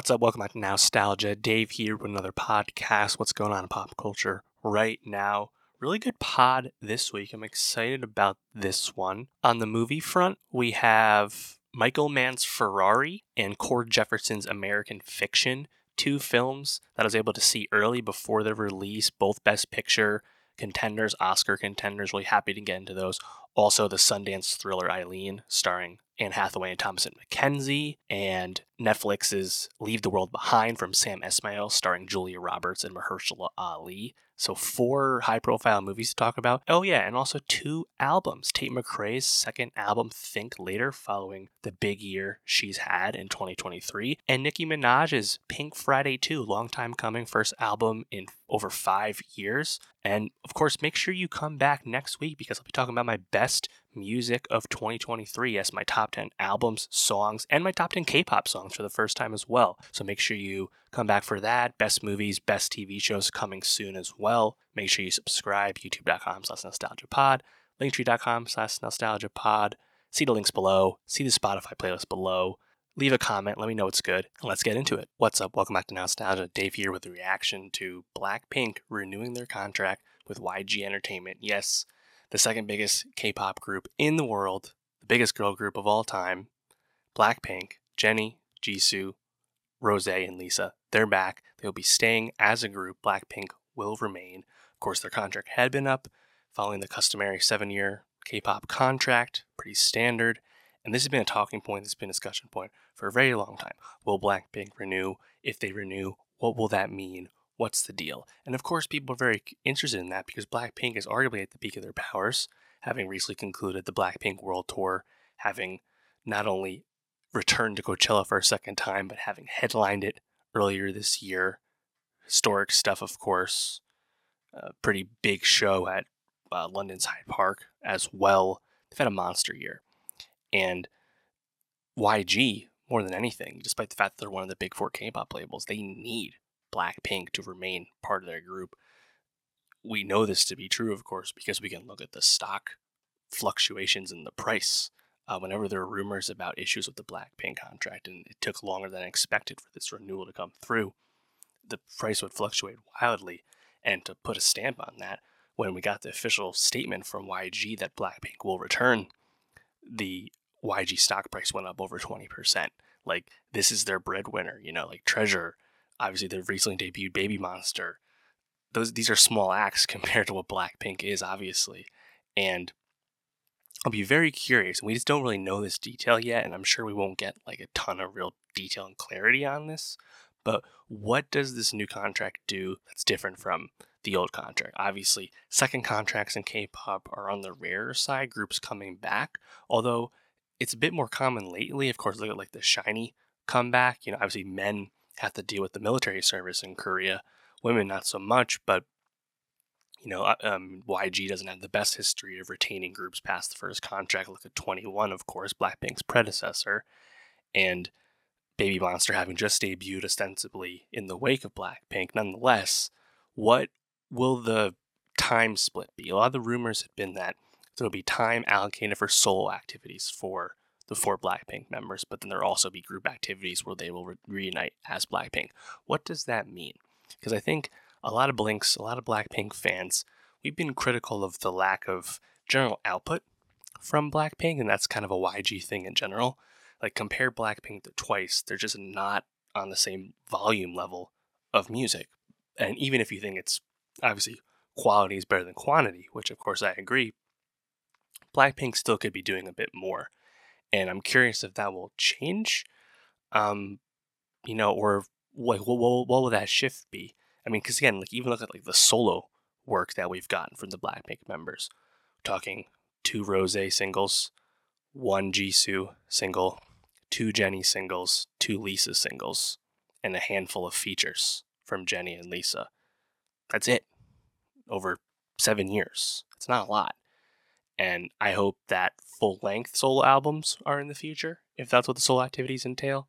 What's up? Welcome back to Nowstalgia. Dave here with another podcast. What's going on in pop culture right now? Really good pod this week. I'm excited about this one. On the movie front, we have Michael Mann's Ferrari and Cord Jefferson's American Fiction, two films that I was able to see early before their release, both Best Picture contenders, Oscar contenders. Really happy to get into those. Also, the Sundance thriller Eileen, starring Anne Hathaway and Thomasin McKenzie, and Netflix's Leave the World Behind from Sam Esmail, starring Julia Roberts and Mahershala Ali. So, four high profile movies to talk about. Oh, yeah, and also two albums. Tate McRae's second album, Think Later, following the big year she's had in 2023. And Nicki Minaj's Pink Friday 2, long time coming, first album in over five years. And of course, make sure you come back next week because I'll be talking about my best music of 2023 as my top 10 albums, songs, and my top 10 K pop songs for the first time as well. So make sure you come back for that. Best movies, best TV shows coming soon as well. Make sure you subscribe, youtube.com slash nowstalgiapod, linktree.com slash nowstalgiapod. See the links below, see the Spotify playlist below. Leave a comment, let me know it's good, and let's get into it. What's up? Welcome back to Nowstalgia. Dave here with a reaction to Blackpink renewing their contract with YG Entertainment. Yes, the second biggest K pop group in the world, the biggest girl group of all time, Blackpink, Jennie, Jisoo, Rose, and Lisa. They're back. They'll be staying as a group. Blackpink will remain. Of course, their contract had been up following the customary seven year K pop contract, pretty standard. And this has been a talking point, this has been a discussion point for a very long time. Will Blackpink renew? If they renew, what will that mean? What's the deal? And of course, people are very interested in that because Blackpink is arguably at the peak of their powers, having recently concluded the Blackpink World Tour, having not only returned to Coachella for a second time, but having headlined it earlier this year. Historic stuff, of course. A pretty big show at uh, London's Hyde Park as well. They've had a monster year. And YG, more than anything, despite the fact that they're one of the big four K pop labels, they need Blackpink to remain part of their group. We know this to be true, of course, because we can look at the stock fluctuations in the price. Uh, whenever there are rumors about issues with the Blackpink contract, and it took longer than expected for this renewal to come through, the price would fluctuate wildly. And to put a stamp on that, when we got the official statement from YG that Blackpink will return, the YG stock price went up over 20%. Like, this is their breadwinner, you know, like Treasure obviously they've recently debuted Baby Monster. Those these are small acts compared to what Blackpink is, obviously. And I'll be very curious. We just don't really know this detail yet, and I'm sure we won't get like a ton of real detail and clarity on this. But what does this new contract do that's different from the old contract? Obviously, second contracts in K-pop are on the rarer side, groups coming back. Although it's a bit more common lately. Of course, look at like the SHINee comeback. You know, obviously men have to deal with the military service in Korea. Women, not so much, but you know, uh, um, YG doesn't have the best history of retaining groups past the first contract. Look at 2NE1, of course, Blackpink's predecessor, and Baby Monster having just debuted ostensibly in the wake of Blackpink. Nonetheless, what will the time split be? A lot of the rumors have been that there will be time allocated for solo activities for the four Blackpink members, but then there'll also be group activities where they will re- reunite as Blackpink. What does that mean? Because I think a lot of Blinks, a lot of Blackpink fans, we've been critical of the lack of general output from Blackpink, and that's kind of a YG thing in general. Like compare Blackpink to Twice, they're just not on the same volume level of music. And even if you think it's obviously quality is better than quantity, which of course I agree, Blackpink still could be doing a bit more and I'm curious if that will change. Um, you know, or what, what, what will that shift be? I mean, because again, like even look at like the solo work that we've gotten from the Blackpink members. Talking two Rose singles, one Jisoo single, two Jennie singles, two Lisa singles, and a handful of features from Jennie and Lisa. That's it. Over seven years. It's not a lot. And I hope that full length solo albums are in the future, if that's what the solo activities entail.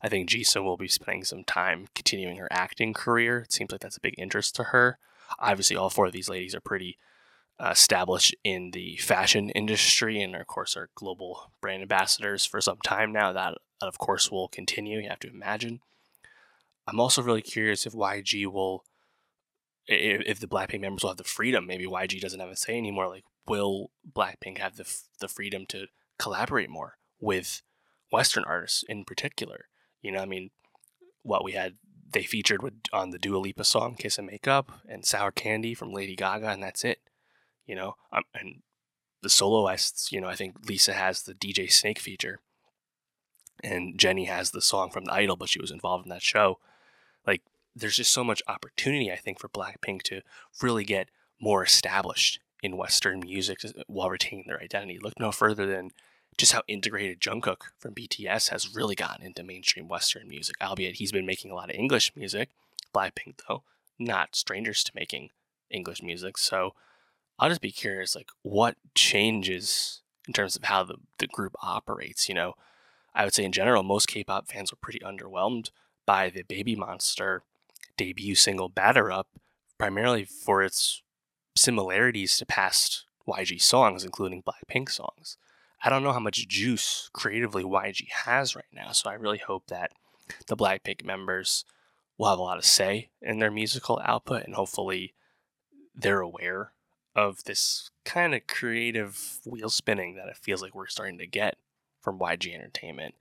I think Jisoo will be spending some time continuing her acting career. It seems like that's a big interest to her. Obviously, all four of these ladies are pretty uh, established in the fashion industry and, of course, are global brand ambassadors for some time now. That, that, of course, will continue, you have to imagine. I'm also really curious if YG will, if the Blackpink members will have the freedom. Maybe YG doesn't have a say anymore. Like, will Blackpink have the the freedom to collaborate more with Western artists in particular? You know, I mean, what we had they featured with on the Dua Lipa song "Kiss and Make Up" and "Sour Candy" from Lady Gaga, and that's it. You know, um, and the soloists. You know, I think Lisa has the DJ Snake feature, and Jennie has the song from the Idol, but she was involved in that show. Like, there's just so much opportunity, I think, for Blackpink to really get more established in Western music while retaining their identity. Look no further than just how integrated Jungkook from BTS has really gotten into mainstream Western music, albeit he's been making a lot of English music. Blackpink, though, not strangers to making English music. So I'll just be curious, like, what changes in terms of how the, the group operates? You know, I would say in general, most K pop fans were pretty underwhelmed by the Baby Monster debut single Batter Up, primarily for its similarities to past YG songs, including Blackpink songs. I don't know how much juice creatively YG has right now, so I really hope that the Blackpink members will have a lot of say in their musical output and hopefully they're aware of this kind of creative wheel spinning that it feels like we're starting to get from YG Entertainment.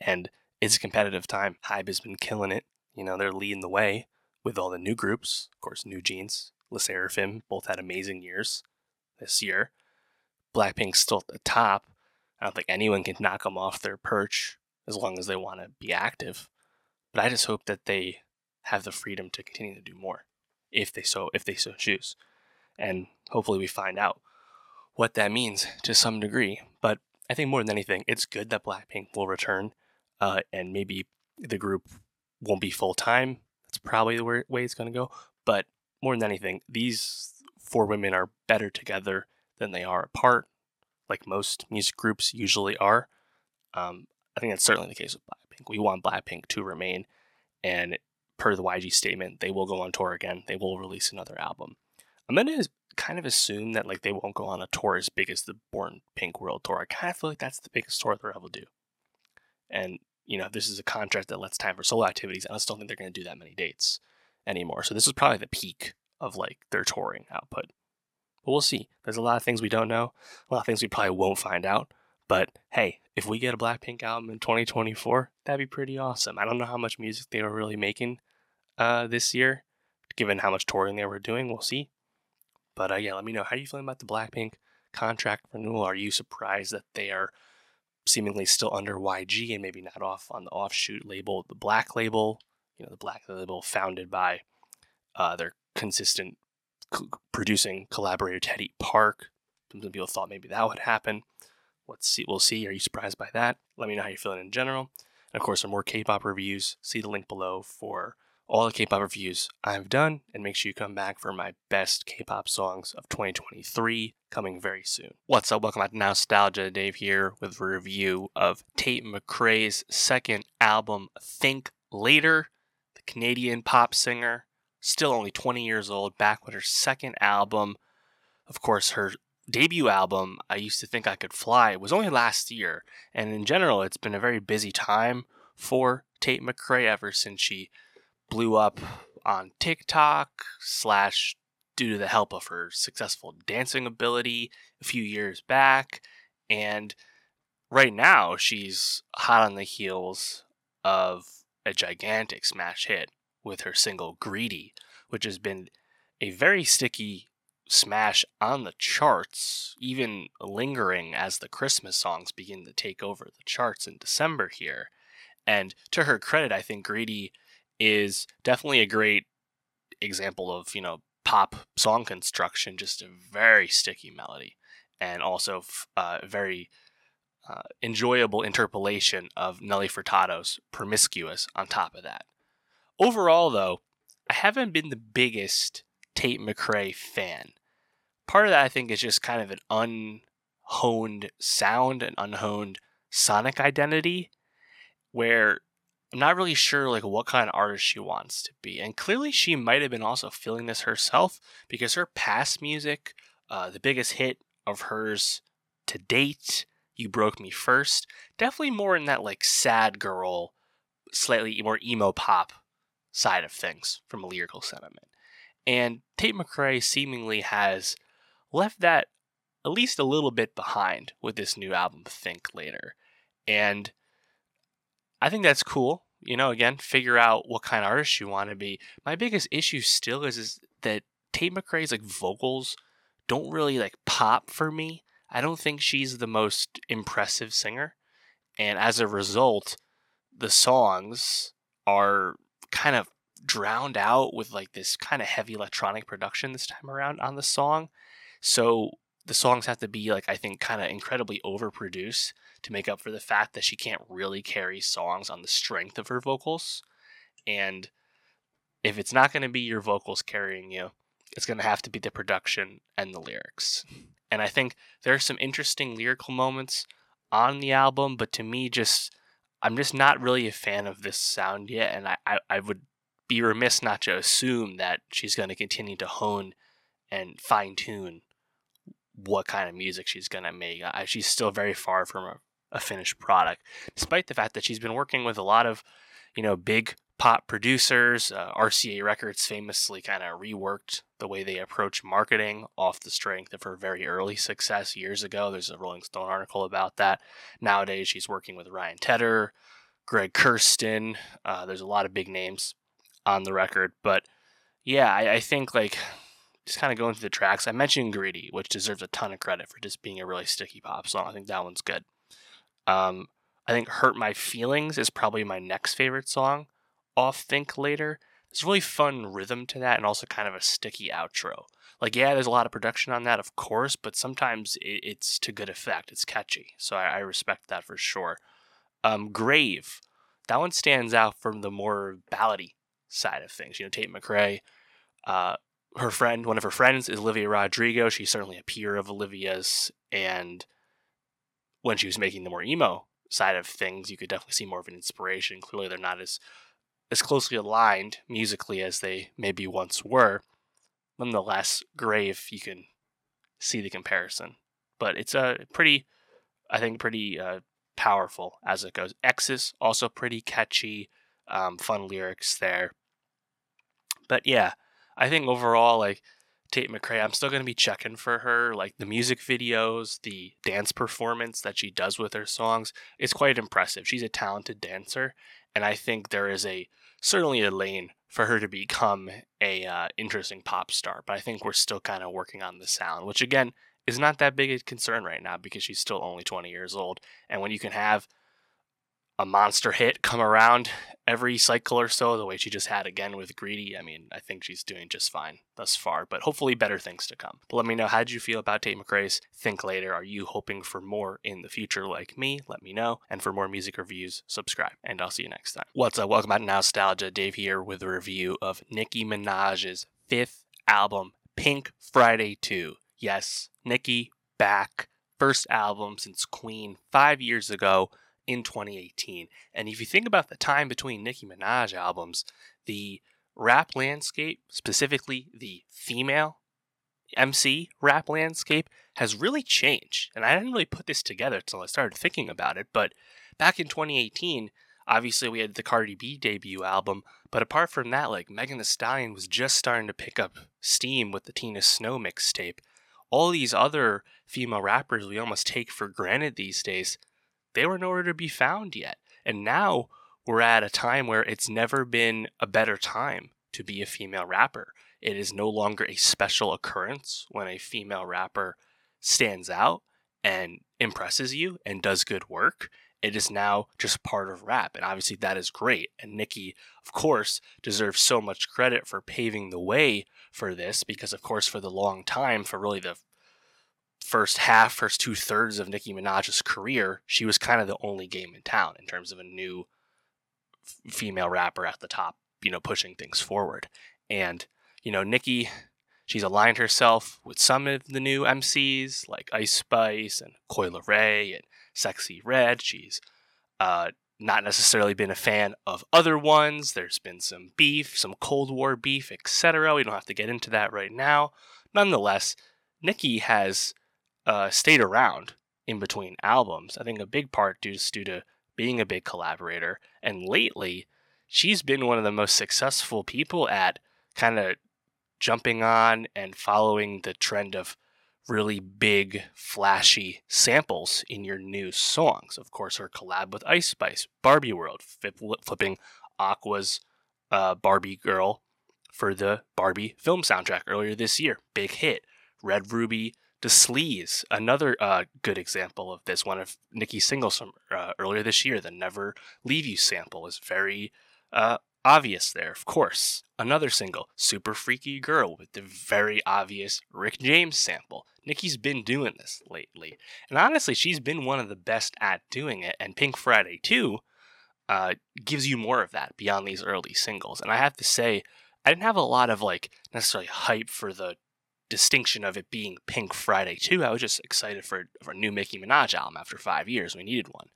And it's a competitive time. Hybe has been killing it. You know, they're leading the way with all the new groups. Of course, New Jeans, LE SSERAFIM both had amazing years this year. Blackpink's still at the top. I don't think anyone can knock them off their perch as long as they want to be active. But I just hope that they have the freedom to continue to do more if they so if they so choose. And hopefully we find out what that means to some degree. But I think more than anything, it's good that Blackpink will return, uh, and maybe the group won't be full time. That's probably the way it's going to go. But more than anything, these four women are better together than they are apart, like most music groups usually are. Um, I think that's certainly the case with Blackpink. We want Blackpink to remain, and per the YG statement, they will go on tour again. They will release another album. I'm gonna kind of assume that like they won't go on a tour as big as the Born Pink World Tour. I kind of feel like that's the biggest tour they'll ever do. And you know, this is a contract that lets time for solo activities. I just don't think they're going to do that many dates anymore. So this is probably the peak of like their touring output. But we'll see. There's a lot of things we don't know, a lot of things we probably won't find out. But hey, if we get a Blackpink album in 2024, that'd be pretty awesome. I don't know how much music they were really making uh, this year, given how much touring they were doing. We'll see. But uh, yeah, let me know how are you feeling about the Blackpink contract renewal. Are you surprised that they are seemingly still under YG and maybe not off on the offshoot label, the Black Label? You know, the Black Label founded by uh, their consistent producing collaborator Teddy Park. Some people thought maybe that would happen. Let's see. We'll see. Are you surprised by that? Let me know how you're feeling in general. And of course, for more K-pop reviews, see the link below for all the K-pop reviews I've done, and make sure you come back for my best K-pop songs of 2023 coming very soon. What's up? Welcome back to Nowstalgia. Dave here with a review of Tate McRae's second album, Think Later. Canadian pop singer, still only 20 years old, back with her second album. Of course, her debut album, I Used to Think I Could Fly, was only last year, and in general, it's been a very busy time for Tate McRae ever since she blew up on TikTok slash due to the help of her successful dancing ability a few years back. And right now, she's hot on the heels of a gigantic smash hit with her single Greedy, which has been a very sticky smash on the charts, even lingering as the Christmas songs begin to take over the charts in December here. And to her credit, I think Greedy is definitely a great example of, you know, pop song construction, just a very sticky melody and also uh, very uh, enjoyable interpolation of Nelly Furtado's Promiscuous on top of that. Overall, though, I haven't been the biggest Tate McRae fan. Part of that, I think, is just kind of an unhoned sound, an unhoned sonic identity, where I'm not really sure like what kind of artist she wants to be. And clearly she might have been also feeling this herself because her past music, uh, the biggest hit of hers to date, You Broke Me First, definitely more in that like sad girl, slightly more emo pop side of things from a lyrical sentiment. And Tate McRae seemingly has left that at least a little bit behind with this new album, Think Later. And I think that's cool. You know, again, figure out what kind of artist you want to be. My biggest issue still is, is that Tate McRae's like vocals don't really like pop for me. I don't think she's the most impressive singer. And as a result, the songs are kind of drowned out with like this kind of heavy electronic production this time around on the song. So the songs have to be like I think kind of incredibly overproduced to make up for the fact that she can't really carry songs on the strength of her vocals. And if it's not going to be your vocals carrying you, it's going to have to be the production and the lyrics. And I think there are some interesting lyrical moments on the album, but to me, just I'm just not really a fan of this sound yet, and I, I, I would be remiss not to assume that she's going to continue to hone and fine tune what kind of music she's going to make. I, she's still very far from a, a finished product, despite the fact that she's been working with a lot of, you know, big pop producers. Uh, RCA Records famously kind of reworked the way they approach marketing off the strength of her very early success years ago. There's a Rolling Stone article about that. Nowadays, she's working with Ryan Tedder, Greg Kurstin. Uh, there's a lot of big names on the record, but yeah, I, I think like just kind of going through the tracks. I mentioned Greedy, which deserves a ton of credit for just being a really sticky pop song. I think that one's good. Um, I think Hurt My Feelings is probably my next favorite song off Think Later. There's really fun rhythm to that and also kind of a sticky outro. Like, yeah, there's a lot of production on that, of course, but sometimes it's to good effect. It's catchy. So I, I respect that for sure. Um, Grave, that one stands out from the more ballady side of things. You know, Tate McRae, uh, her friend, one of her friends is Olivia Rodrigo. She's certainly a peer of Olivia's. And when she was making the more emo side of things, you could definitely see more of an inspiration. Clearly, they're not as as closely aligned musically as they maybe once were. Nonetheless, Grave, you can see the comparison. But it's a pretty, I think, pretty uh, powerful as it goes. X's also pretty catchy, um, fun lyrics there. But yeah, I think overall, like Tate McRae, I'm still going to be checking for her. Like the music videos, the dance performance that she does with her songs, it's quite impressive. She's a talented dancer, and I think there is a certainly a lane for her to become a uh, interesting pop star. But I think we're still kind of working on the sound, which again is not that big a concern right now because she's still only 20 years old. And when you can have a monster hit come around every cycle or so, the way she just had again with Greedy. I mean, I think she's doing just fine thus far, but hopefully better things to come. But let me know how did you feel about Tate McRae's Think Later? Are you hoping for more in the future like me? Let me know. And for more music reviews, subscribe. And I'll see you next time. What's up? Welcome back to Nowstalgia. Dave here with a review of Nicki Minaj's fifth album, Pink Friday 2. Yes, Nicki back. First album since Queen five years ago in 2018. And if you think about the time between Nicki Minaj albums, the rap landscape, specifically the female MC rap landscape, has really changed. And I didn't really put this together until I started thinking about it. But back in 2018, obviously we had the Cardi B debut album. But apart from that, like Megan Thee Stallion was just starting to pick up steam with the Tina Snow mixtape. All these other female rappers we almost take for granted these days they were nowhere to be found yet. And now we're at a time where it's never been a better time to be a female rapper. It is no longer a special occurrence when a female rapper stands out and impresses you and does good work. It is now just part of rap. And obviously, that is great. And Nicki, of course, deserves so much credit for paving the way for this because, of course, for the long time, for really the first half, first two thirds of Nicki Minaj's career, she was kind of the only game in town in terms of a new f- female rapper at the top, you know, pushing things forward. And, you know, Nicki, she's aligned herself with some of the new MCs like Ice Spice and Coi Leray and Sexyy Red. She's uh, not necessarily been a fan of other ones. There's been some beef, some Cold War beef, etc. We don't have to get into that right now. Nonetheless, Nicki has uh, stayed around in between albums. I think a big part due, due to being a big collaborator. And lately, she's been one of the most successful people at kind of jumping on and following the trend of really big, flashy samples in your new songs. Of course, her collab with Ice Spice, Barbie World, flip, flipping Aqua's uh, Barbie Girl for the Barbie film soundtrack earlier this year. Big hit. Red Ruby Da Sleeze, another uh, good example of this. One of Nicki's singles from uh, earlier this year, the Never Leave You sample, is very uh, obvious there, of course. Another single, Super Freaky Girl, with the very obvious Rick James sample. Nicki's been doing this lately. And honestly, she's been one of the best at doing it. And Pink Friday 2, uh, gives you more of that beyond these early singles. And I have to say, I didn't have a lot of like necessarily hype for the distinction of it being Pink Friday 2. I was just excited for, for a new Nicki Minaj album after five years. We needed one.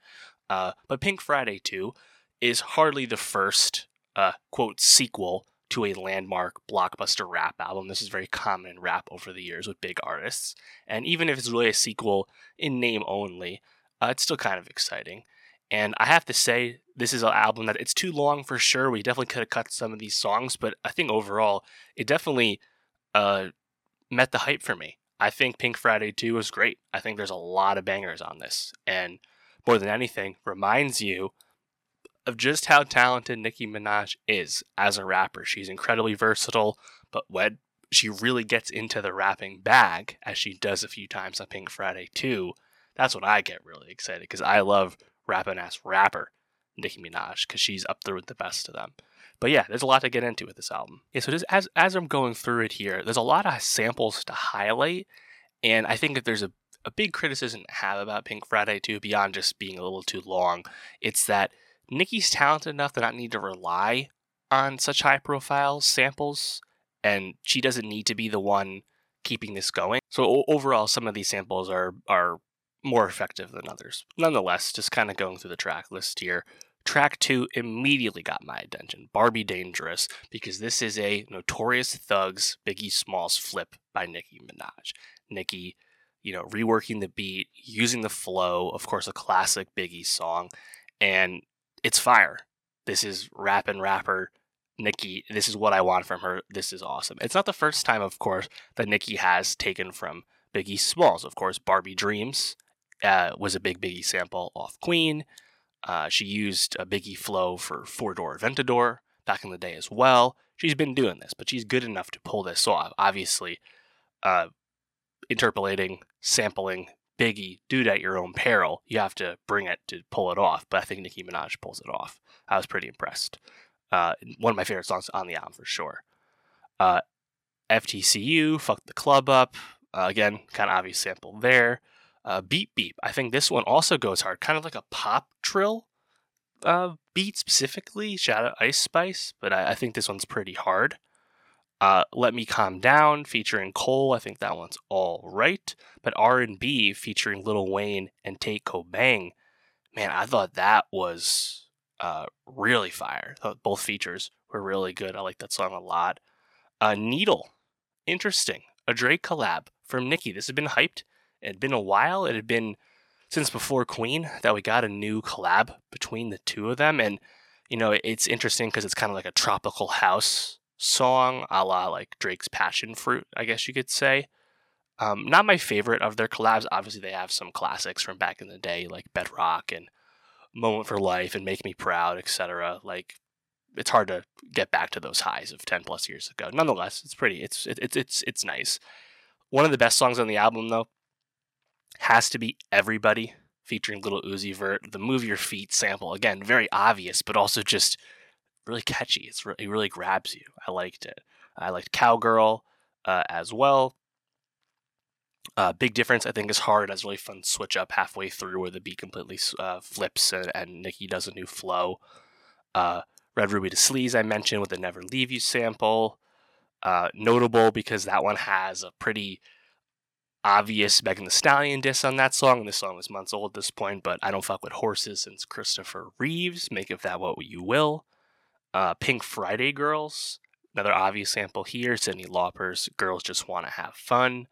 Uh, but Pink Friday 2 is hardly the first, uh, quote, sequel to a landmark blockbuster rap album. This is very common in rap over the years with big artists. And even if it's really a sequel in name only, uh, it's still kind of exciting. And I have to say, this is an album that it's too long for sure. We definitely could have cut some of these songs, but I think overall, it definitely uh, met the hype for me. I think Pink Friday 2 was great. I think there's a lot of bangers on this. And more than anything, reminds you of just how talented Nicki Minaj is as a rapper. She's incredibly versatile, but when she really gets into the rapping bag, as she does a few times on Pink Friday 2, that's when I get really excited because I love rapping ass rapper Nicki Minaj because she's up there with the best of them. But yeah, there's a lot to get into with this album. Yeah, so just as as I'm going through it here, there's a lot of samples to highlight, and I think that there's a a big criticism to have about Pink Friday 2 beyond just being a little too long. It's that Nicki's talented enough to not need to rely on such high profile samples, and she doesn't need to be the one keeping this going. So o- overall, some of these samples are are more effective than others. Nonetheless, just kind of going through the track list here. Track two immediately got my attention. Barbie Dangerous, because this is a Notorious Thugs Biggie Smalls flip by Nicki Minaj. Nicki, you know, reworking the beat, using the flow, of course, a classic Biggie song, and it's fire. This is rap and rapper Nicki. This is what I want from her. This is awesome. It's not the first time, of course, that Nicki has taken from Biggie Smalls. Of course, Barbie Dreams uh, was a big Biggie sample off Queen. Uh, she used a Biggie flow for Four Door Aventador back in the day as well. She's been doing this, but she's good enough to pull this off. Obviously, uh, interpolating, sampling Biggie, do it at your own peril. You have to bring it to pull it off. But I think Nicki Minaj pulls it off. I was pretty impressed. Uh, one of my favorite songs on the album for sure. Uh, FTCU, Fuck the Club Up. Uh, again, kind of obvious sample there. Uh, beep Beep. I think this one also goes hard. Kind of like a pop trill uh, beat specifically. Shout out Ice Spice. But I, I think this one's pretty hard. Uh, Let Me Calm Down featuring Cole. I think that one's all right. But R&B featuring Lil Wayne and Tate Kobang. Man, I thought that was uh, really fire. both features were really good. I like that song a lot. Uh, Needle. Interesting. A Drake collab from Nicki. This has been hyped. It had been a while. It had been since before Queen that we got a new collab between the two of them. And, you know, it's interesting because it's kind of like a tropical house song, a la like Drake's Passion Fruit, I guess you could say. Um, not my favorite of their collabs. Obviously, they have some classics from back in the day, like Bedrock and Moment for Life and Make Me Proud, etc. Like, it's hard to get back to those highs of ten plus years ago. Nonetheless, it's pretty. It's it's it's it's nice. One of the best songs on the album, though, has to be "Everybody" featuring Lil Uzi Vert. The "Move Your Feet" sample, again, very obvious, but also just really catchy. It's re- it really grabs you. I liked it. I liked Cowgirl uh, as well. Uh, big difference, I think, is hard. It's really fun switch up halfway through where the beat completely uh, flips and, and Nicki does a new flow. Uh, Red Ruby Da Sleeze, I mentioned with the Never Leave You sample. Uh, notable because that one has a pretty obvious Megan Thee Stallion diss on that song. This song is months old at this point, but I don't fuck with horses since Christopher Reeves. Make of that what you will. Uh, Pink Friday Girls, another obvious sample here. Cyndi Lauper's Girls Just Want to Have Fun.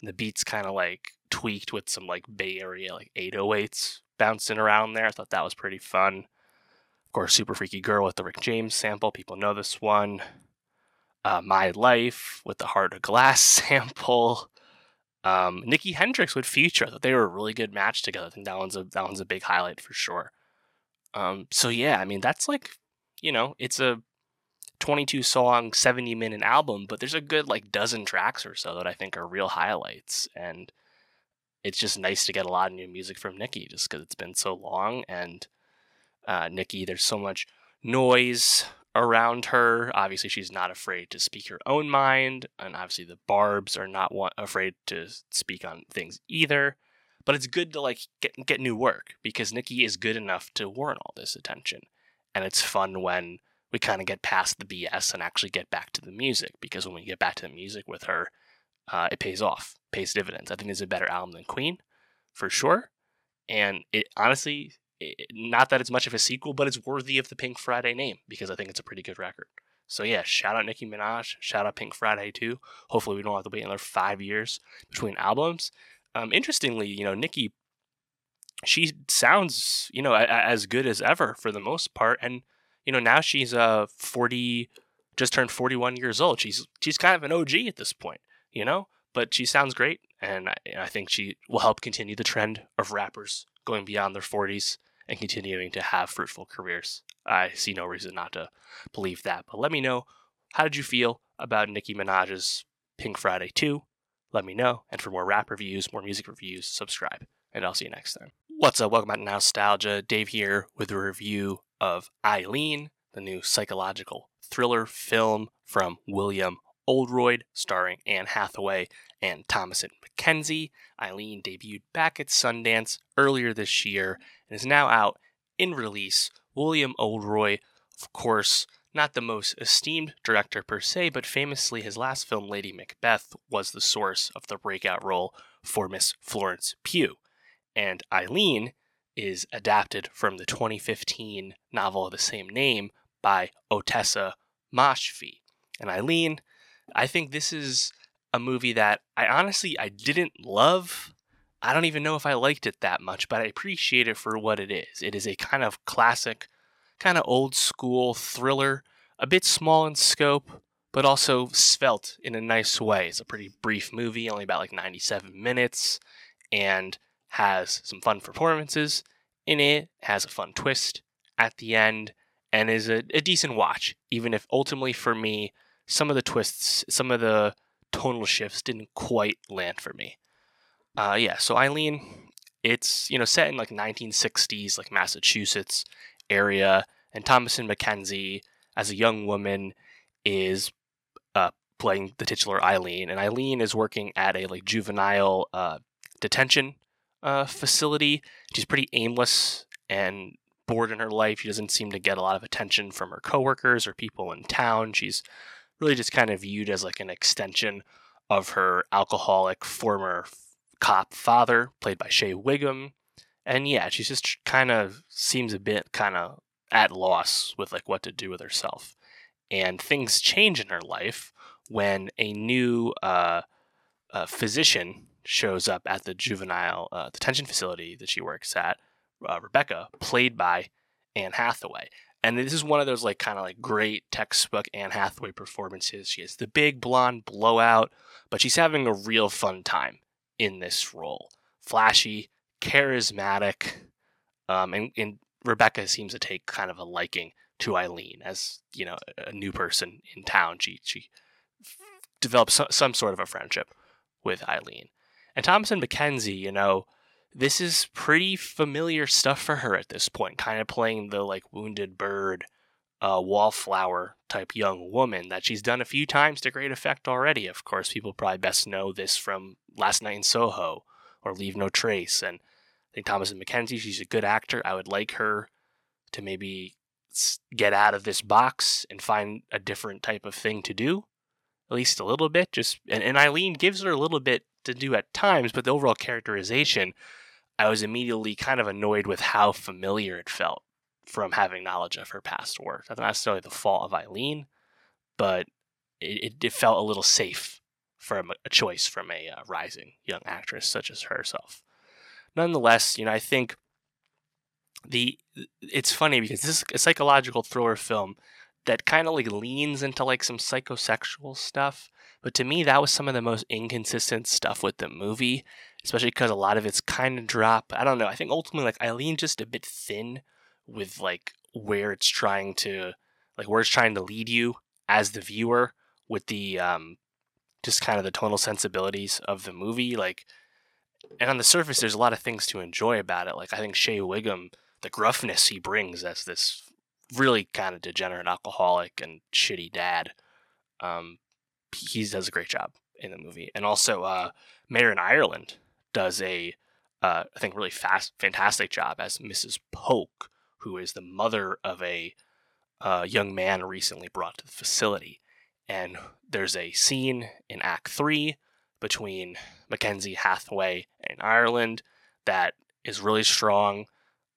And the beat's kind of like tweaked with some like Bay Area like 808s bouncing around there. I thought that was pretty fun. Of course, Super Freaky Girl with the Rick James sample. People know this one. Uh, My Life with the Heart of Glass sample. Um, Nicki Hendrix with Future. They were a really good match together. I think that one's a that one's a big highlight for sure. Um, so yeah, I mean that's like, you know, it's a 22 song, 70 minute album, but there's a good like dozen tracks or so that I think are real highlights. And it's just nice to get a lot of new music from Nicki just because it's been so long. And uh, Nicki, there's so much noise around her. Obviously, she's not afraid to speak her own mind. And obviously, the Barbs are not afraid to speak on things either. But it's good to like get get new work because Nicki is good enough to warrant all this attention. And it's fun when we kind of get past the BS and actually get back to the music because when we get back to the music with her, uh, it pays off, pays dividends. I think it's a better album than Queen, for sure. And it honestly, not that it's much of a sequel, but it's worthy of the Pink Friday name because I think it's a pretty good record. So yeah, shout out Nicki Minaj, shout out Pink Friday 2. Hopefully we don't have to wait another five years between albums. Um, interestingly, you know, Nicki, she sounds, you know, a, a, as good as ever for the most part, and you know, now she's uh 40 just turned 41 years old. She's she's kind of an OG at this point, you know? But she sounds great and I, I think she will help continue the trend of rappers going beyond their 40s and continuing to have fruitful careers. I see no reason not to believe that. But let me know how did you feel about Nicki Minaj's Pink Friday 2? Let me know. And for more rap reviews, more music reviews, subscribe. And I'll see you next time. What's up? Welcome back to Nowstalgia. Dave here with a review of Eileen, the new psychological thriller film from William Oldroyd, starring Anne Hathaway and Thomasin McKenzie. Eileen debuted back at Sundance earlier this year and is now out in release. William Oldroyd, of course, not the most esteemed director per se, but famously his last film, Lady Macbeth, was the source of the breakout role for Miss Florence Pugh. And Eileen is adapted from the 2015 novel of the same name by Ottessa Moshfegh. And Eileen, I think this is a movie that I honestly I didn't love. I don't even know if I liked it that much, but I appreciate it for what it is. It is a kind of classic, kind of old school thriller, a bit small in scope, but also svelte in a nice way. It's a pretty brief movie, only about like 97 minutes, and has some fun performances in it, has a fun twist at the end, and is a, a decent watch, even if ultimately for me, some of the twists, some of the tonal shifts didn't quite land for me. Uh, yeah, so Eileen, it's you know set in like 1960s, like Massachusetts area, and Thomasin McKenzie as a young woman is uh, playing the titular Eileen, and Eileen is working at a like juvenile uh, detention uh, facility. She's pretty aimless and bored in her life. She doesn't seem to get a lot of attention from her coworkers or people in town. She's really just kind of viewed as like an extension of her alcoholic former cop father, played by Shea Whigham. And yeah, she just kind of seems a bit kind of at loss with like what to do with herself. And things change in her life when a new uh, uh, physician shows up at the juvenile uh, detention facility that she works at, uh, Rebecca, played by Anne Hathaway. And this is one of those like kind of like great textbook Anne Hathaway performances. She has the big blonde blowout, but she's having a real fun time in this role. Flashy, charismatic, um, and, and Rebecca seems to take kind of a liking to Eileen as you know a new person in town. She she develops some, sort of a friendship with Eileen. And Thomasin McKenzie, you know, this is pretty familiar stuff for her at this point, kind of playing the like wounded bird, uh, wallflower type young woman that she's done a few times to great effect already. Of course, people probably best know this from Last Night in Soho or Leave No Trace. And I think Thomasin McKenzie, she's a good actor. I would like her to maybe get out of this box and find a different type of thing to do, at least a little bit. Just and, and Eileen gives her a little bit to do at times, but the overall characterization, I was immediately kind of annoyed with how familiar it felt from having knowledge of her past work. That's not necessarily the fault of Eileen, but it, it, felt a little safe from a choice from a uh, rising young actress such as herself. Nonetheless, you know, I think the it's funny because this is a psychological thriller film that kind of like leans into like some psychosexual stuff. But to me, that was some of the most inconsistent stuff with the movie, especially because a lot of it's kind of drop. I don't know. I think ultimately, like Eileen, just a bit thin with like where it's trying to, like where it's trying to lead you as the viewer with the um, just kind of the tonal sensibilities of the movie. Like, and on the surface, there's a lot of things to enjoy about it. Like I think Shea Whigham, the gruffness he brings as this really kind of degenerate alcoholic and shitty dad. Um, he does a great job in the movie, and also uh, Marin Ireland does a uh, I think really fast, fantastic job as Mrs. Polk, who is the mother of a uh, young man recently brought to the facility. And there's a scene in Act Three between McKenzie Hathaway and Ireland that is really strong.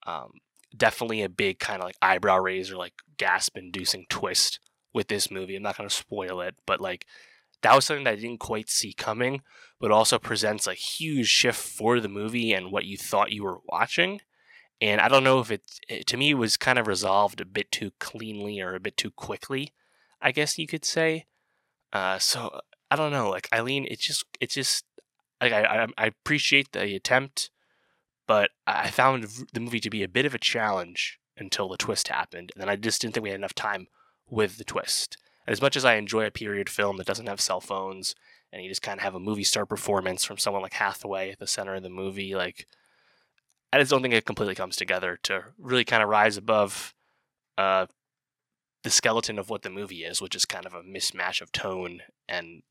Um, definitely a big kind of like eyebrow raiser, like gasp inducing twist with this movie. I'm not going to spoil it, but like that was something that I didn't quite see coming, but also presents a huge shift for the movie and what you thought you were watching. And I don't know if it, it to me, was kind of resolved a bit too cleanly or a bit too quickly, I guess you could say. Uh, so I don't know, like Eileen, it's just, it's just, like I, I appreciate the attempt but I found the movie to be a bit of a challenge until the twist happened, and then I just didn't think we had enough time with the twist. As much as I enjoy a period film that doesn't have cell phones, and you just kind of have a movie star performance from someone like Hathaway at the center of the movie, like I just don't think it completely comes together to really kind of rise above uh, the skeleton of what the movie is, which is kind of a mismatch of tone and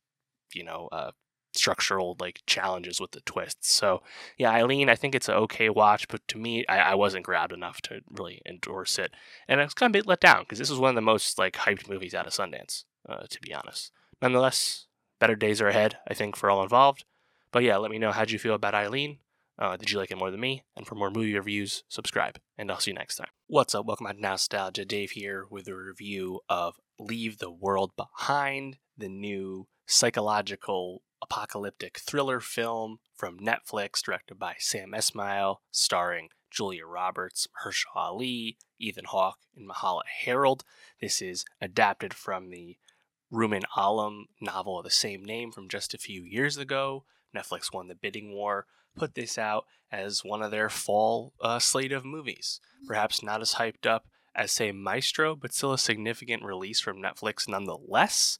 you know uh, structural like challenges with the twists. So yeah, Eileen, I think it's an okay watch, but to me, I, I wasn't grabbed enough to really endorse it, and I was kind of a bit let down because this was one of the most like hyped movies out of Sundance, uh, to be honest. Nonetheless, better days are ahead, I think, for all involved. But yeah, let me know how'd you feel about Eileen. Uh, did you like it more than me? And for more movie reviews, subscribe. And I'll see you next time. What's up? Welcome to Nowstalgia. Dave here with a review of Leave the World Behind, the new psychological apocalyptic thriller film from Netflix, directed by Sam Esmail, starring Julia Roberts, Mahershala Ali, Ethan Hawke, and Myha'la Herrold. This is adapted from the Rumaan Alam novel of the same name from just a few years ago. Netflix won the bidding war, put this out as one of their fall uh, slate of movies. Perhaps not as hyped up as, say, Maestro, but still a significant release from Netflix nonetheless.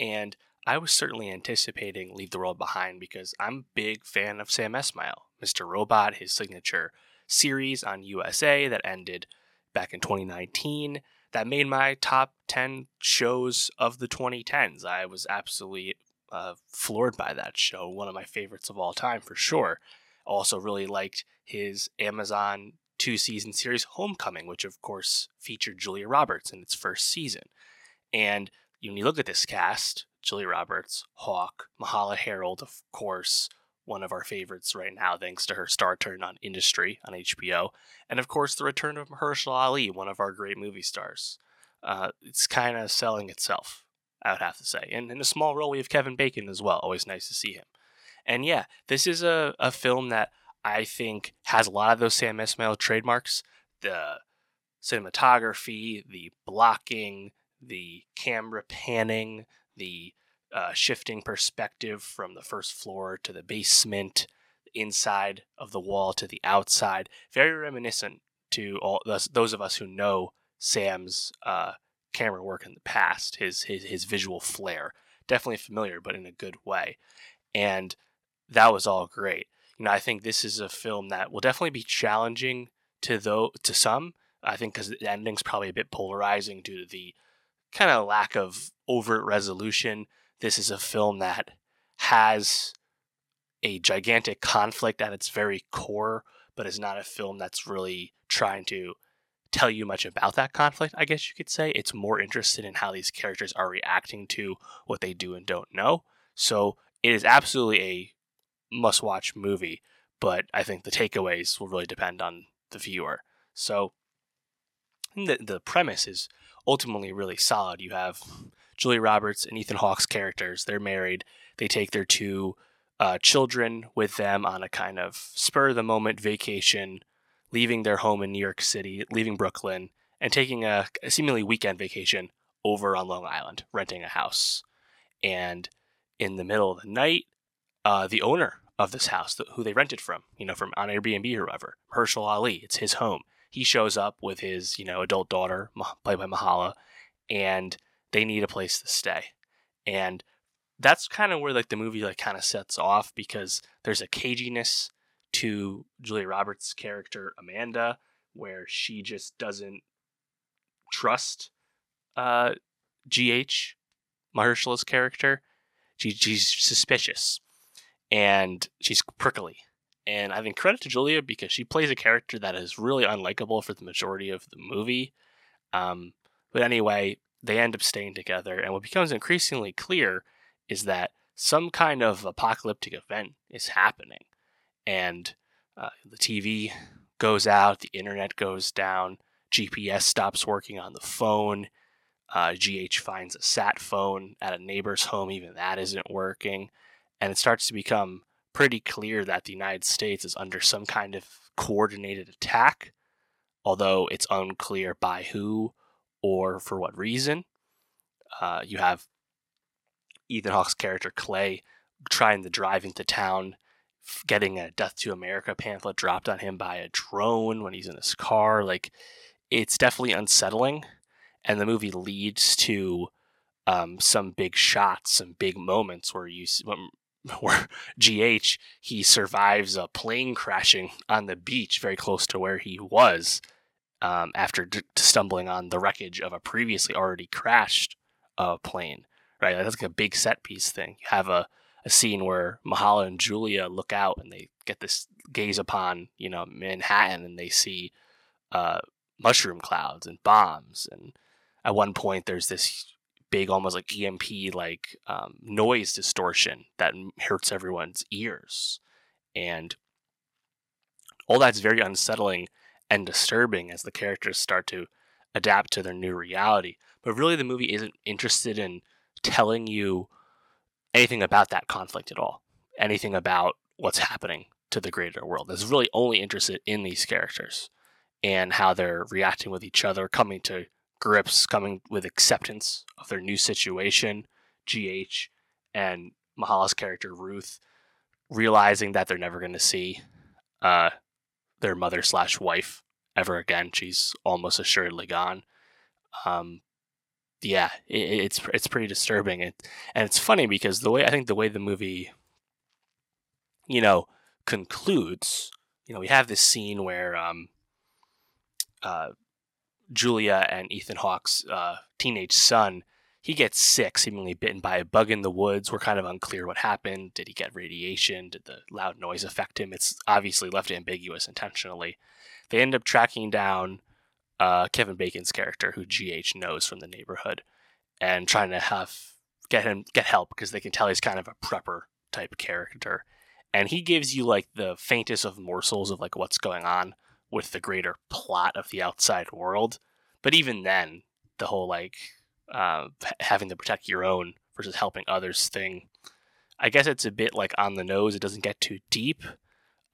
And I was certainly anticipating Leave the World Behind because I'm a big fan of Sam Esmail, Mr. Robot, his signature series on USA that ended back in 2019 that made my top 10 shows of the 2010s. I was absolutely uh, floored by that show, one of my favorites of all time for sure. Also, really liked his Amazon two season series Homecoming, which of course featured Julia Roberts in its first season. And when you look at this cast, Julia Roberts, Hawke, Myha'la Herrold, of course, one of our favorites right now, thanks to her star turn on Industry on HBO, and of course the return of Mahershala Ali, one of our great movie stars. Uh, it's kind of selling itself, I would have to say. And in a small role, we have Kevin Bacon as well. Always nice to see him. And yeah, this is a, a film that I think has a lot of those Sam Esmail trademarks. The cinematography, the blocking, the camera panning, the uh, shifting perspective from the first floor to the basement, inside of the wall to the outside. Very reminiscent to all those, those of us who know Sam's uh, camera work in the past, his, his his visual flair. Definitely familiar, but in a good way. And that was all great. You know, I think this is a film that will definitely be challenging to though to some. I think because the ending's probably a bit polarizing due to the kind of lack of overt resolution. This is a film that has a gigantic conflict at its very core, but is not a film that's really trying to tell you much about that conflict, I guess you could say. It's more interested in how these characters are reacting to what they do and don't know. So it is absolutely a must watch movie, but I think the takeaways will really depend on the viewer. So the, the premise is ultimately really solid. You have Julia Roberts and Ethan Hawke's characters. They're married. They take their two uh, children with them on a kind of spur of the moment vacation, leaving their home in New York City, leaving Brooklyn, and taking a, a seemingly weekend vacation over on Long Island, renting a house. And in the middle of the night, uh, the owner of this house, who they rented from, you know, from on Airbnb or whoever, Herschel Ali, it's his home. He shows up with his, you know, adult daughter, played by Myha'la, and they need a place to stay. And that's kind of where like the movie like kind of sets off because there's a caginess to Julia Roberts' character Amanda, where she just doesn't trust uh, GH, Mahershala's character. She, she's suspicious and she's prickly. And I think credit to Julia because she plays a character that is really unlikable for the majority of the movie. Um, but anyway, they end up staying together, and what becomes increasingly clear is that some kind of apocalyptic event is happening, and uh, the TV goes out, the internet goes down, GPS stops working on the phone. Uh, GH finds a sat phone at a neighbor's home, even that isn't working. And it starts to become pretty clear that the United States is under some kind of coordinated attack, although it's unclear by who or for what reason. Uh, you have Ethan Hawke's character Clay trying to drive into town, getting a Death to America pamphlet dropped on him by a drone when he's in his car. Like, it's definitely unsettling. And the movie leads to um, some big shots, some big moments where you where GH he survives a plane crashing on the beach very close to where he was um, after d- stumbling on the wreckage of a previously already crashed uh, plane. Right, that's like a big set piece thing. You have a, a scene where Myha'la and Julia look out and they get this gaze upon you know Manhattan and they see uh, mushroom clouds and bombs and at one point there's this big almost like emp like um, noise distortion that hurts everyone's ears. And all that's very unsettling and disturbing as the characters start to adapt to their new reality. But really the movie isn't interested in telling you anything about that conflict at all anything about what's happening to the greater world. It's really only interested in these characters and how they're reacting with each other coming to grips coming with acceptance of their new situation, GH, and Myha'la's character Ruth realizing that they're never going to see uh, their mother slash wife ever again. She's almost assuredly gone. Um, yeah, it, it's it's pretty disturbing, it, and it's funny because the way I think the way the movie, you know, concludes. You know, we have this scene where um, uh, Julia and Ethan Hawke's uh, teenage son, he gets sick, seemingly bitten by a bug in the woods. We're kind of unclear what happened. Did he get radiation? Did the loud noise affect him? It's obviously left ambiguous intentionally. They end up tracking down uh, Kevin Bacon's character, who GH knows from the neighborhood, and trying to have get him get help because they can tell he's kind of a prepper type character, and he gives you like the faintest of morsels of like what's going on with the greater plot of the outside world. But even then, the whole like uh, having to protect your own versus helping others thing, I guess it's a bit like on the nose. It doesn't get too deep.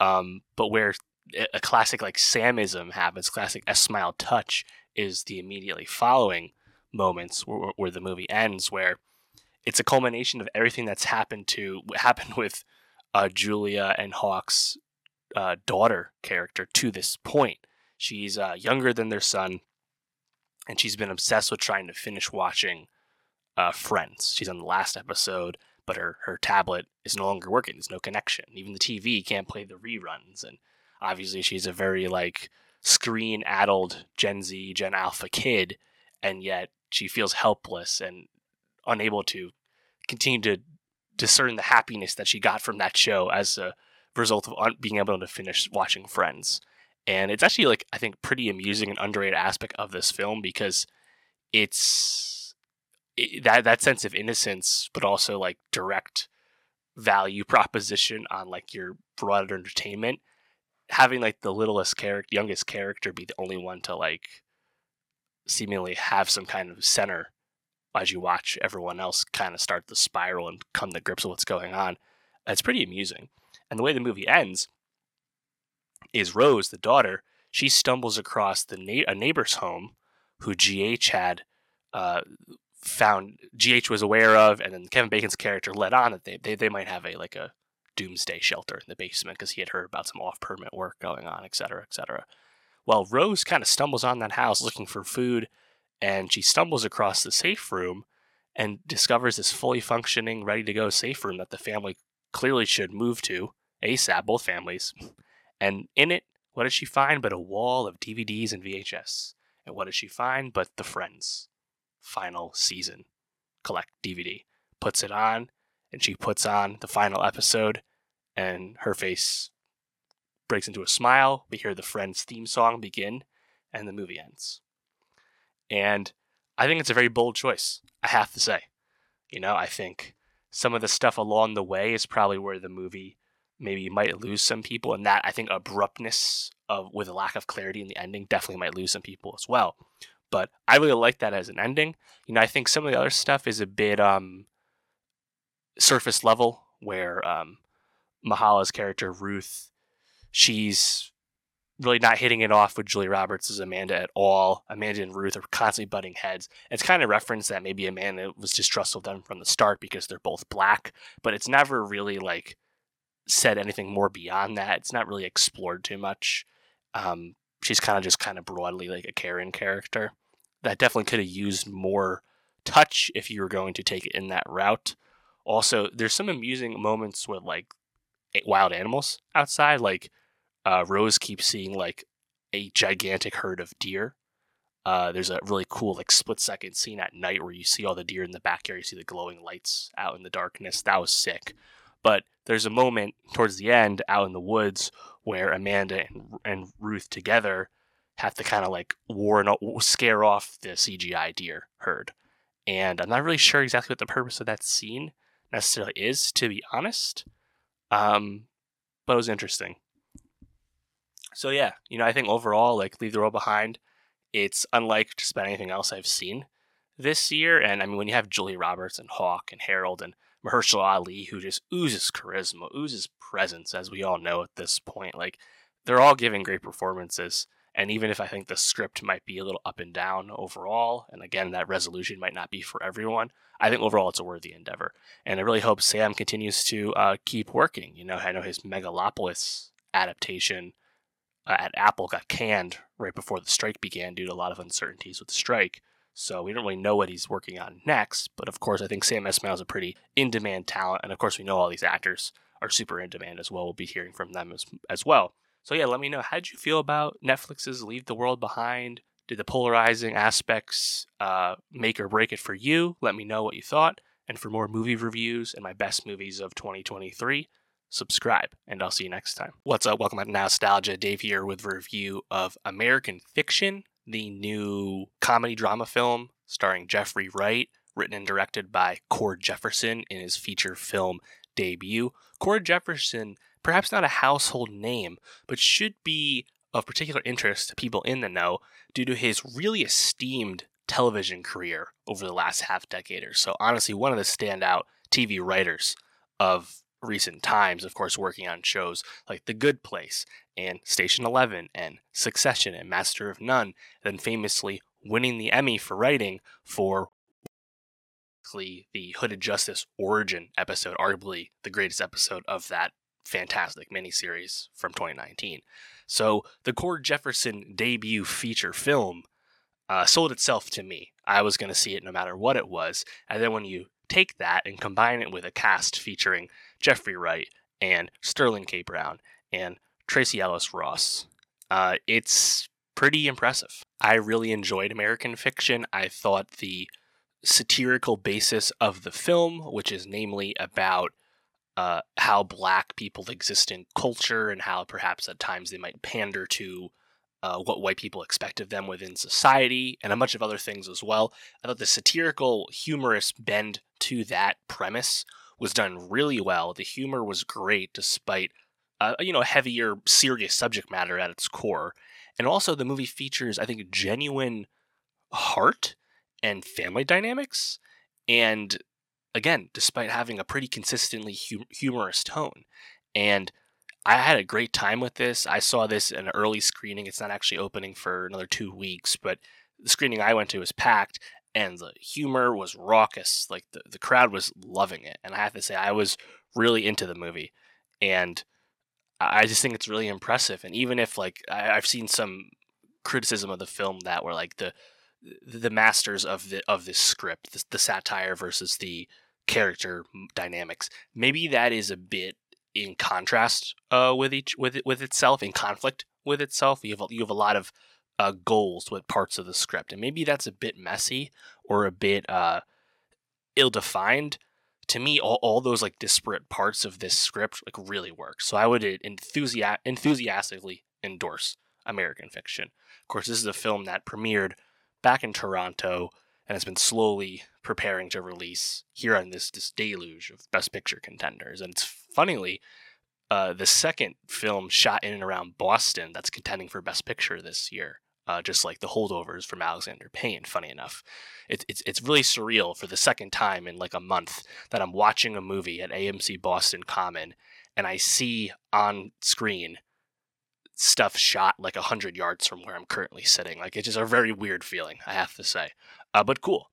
Um, but where a classic like Samism happens, classic Esmail touch is the immediately following moments where, where the movie ends, where it's a culmination of everything that's happened to happened with uh, Julia and Hawke's uh, daughter character to this point. She's uh, younger than their son, and she's been obsessed with trying to finish watching uh, Friends. She's on the last episode, but her, her tablet is no longer working. There's no connection. Even the TV can't play the reruns. And obviously, she's a very like screen addled Gen Z, Gen Alpha kid, and yet she feels helpless and unable to continue to discern the happiness that she got from that show as a result of being able to finish watching Friends. And it's actually like I think pretty amusing and underrated aspect of this film because it's it, that that sense of innocence, but also like direct value proposition on like your broader entertainment. Having like the littlest character, youngest character, be the only one to like seemingly have some kind of center as you watch everyone else kind of start the spiral and come to grips with what's going on. It's pretty amusing. And the way the movie ends is Rose, the daughter, she stumbles across the na- a neighbor's home who GH had uh, found GH was aware of, and then Kevin Bacon's character let on that they, they, they might have a like a doomsday shelter in the basement because he had heard about some off permit work going on, et cetera, et cetera. Well, Rose kind of stumbles on that house looking for food, and she stumbles across the safe room and discovers this fully functioning, ready to go safe room that the family clearly should move to ASAP, both families. And in it, what does she find but a wall of DVDs and VHS? And what does she find but The Friends final season collect DVD? Puts it on, and she puts on the final episode, and her face breaks into a smile. We hear the Friends theme song begin, and the movie ends. And I think it's a very bold choice, I have to say. You know, I think some of the stuff along the way is probably where the movie maybe you might lose some people, and that I think abruptness of with a lack of clarity in the ending definitely might lose some people as well. But I really like that as an ending. You know, I think some of the other stuff is a bit um surface level, where um Myha'la's character Ruth, she's really not hitting it off with Julie Roberts as Amanda at all. Amanda and Ruth are constantly butting heads. It's kind of referenced that maybe Amanda was distrustful of them from the start because they're both black, but it's never really like said anything more beyond that. It's not really explored too much. Um, she's kind of just kind of broadly like a Karen character. That definitely could have used more touch if you were going to take it in that route. Also, there's some amusing moments with like wild animals outside, like uh, Rose keeps seeing like a gigantic herd of deer. Uh, there's a really cool like split second scene at night where you see all the deer in the backyard. You see the glowing lights out in the darkness. That was sick. But there's a moment towards the end out in the woods where Amanda and, and Ruth together have to kind of like warn, scare off the CGI deer herd. And I'm not really sure exactly what the purpose of that scene necessarily is, to be honest. Um, but it was interesting. So yeah, you know, I think overall, like Leave the World Behind, it's unlike just about anything else I've seen this year. And I mean, when you have Julie Roberts and Hawke and Herrold and Mahershala Ali, who just oozes charisma, oozes presence, as we all know at this point, like they're all giving great performances. And even if I think the script might be a little up and down overall, and again, that resolution might not be for everyone, I think overall it's a worthy endeavor. And I really hope Sam continues to uh, keep working. You know, I know his Megalopolis adaptation uh, at Apple got canned right before the strike began due to a lot of uncertainties with the strike. So we don't really know what he's working on next. But of course, I think Sam Esmail is a pretty in demand talent. And of course, we know all these actors are super in demand as well. We'll be hearing from them as, as well. So yeah, let me know. How did you feel about Netflix's Leave the World Behind? Did the polarizing aspects uh, make or break it for you? Let me know what you thought. And for more movie reviews and my best movies of 2023, subscribe, and I'll see you next time. What's up? Welcome to Nowstalgia. Dave here with review of American Fiction, the new comedy drama film starring Jeffrey Wright, written and directed by Cord Jefferson in his feature film debut. Cord Jefferson, perhaps not a household name, but should be of particular interest to people in the know due to his really esteemed television career over the last half decade or so. Honestly, one of the standout TV writers of recent times, of course, working on shows like The Good Place and Station 11 and Succession and Master of None, then famously winning the Emmy for writing for the Hooded Justice origin episode, arguably the greatest episode of that fantastic miniseries from 2019. So the Cord Jefferson debut feature film uh, sold itself to me. I was going to see it no matter what it was. And then when you take that and combine it with a cast featuring Jeffrey Wright and Sterling K. Brown and Tracee Ellis Ross. Uh, it's pretty impressive. I really enjoyed American Fiction. I thought the satirical basis of the film, which is namely about uh, how black people exist in culture and how perhaps at times they might pander to uh, what white people expect of them within society, and a bunch of other things as well. I thought the satirical, humorous bend to that premise was done really well. The humor was great, despite uh, you know heavier, serious subject matter at its core. And also, the movie features, I think, genuine heart and family dynamics. And again, despite having a pretty consistently hum- humorous tone, and I had a great time with this. I saw this in an early screening. It's not actually opening for another two weeks, but the screening I went to was packed and the humor was raucous. Like the, the crowd was loving it. And I have to say, I was really into the movie. And I just think it's really impressive. And even if like I, I've seen some criticism of the film that were like the the masters of the of this script, the, the satire versus the character dynamics. Maybe that is a bit in contrast uh, with each with with itself, in conflict with itself. You have you have a lot of uh, goals with parts of the script, and maybe that's a bit messy or a bit uh, ill defined. To me, all, all those like disparate parts of this script like really work. So I would enthusi- enthusiastically endorse American Fiction. Of course, this is a film that premiered back in Toronto and has been slowly preparing to release here on this this deluge of Best Picture contenders. And it's funnily uh, the second film shot in and around Boston that's contending for Best Picture this year. Uh, just like the holdovers from Alexander Payne. Funny enough, it, it's it's really surreal for the second time in like a month that I'm watching a movie at AMC Boston Common, and I see on screen stuff shot like a hundred yards from where I'm currently sitting. Like it's just a very weird feeling, I have to say, uh, but cool.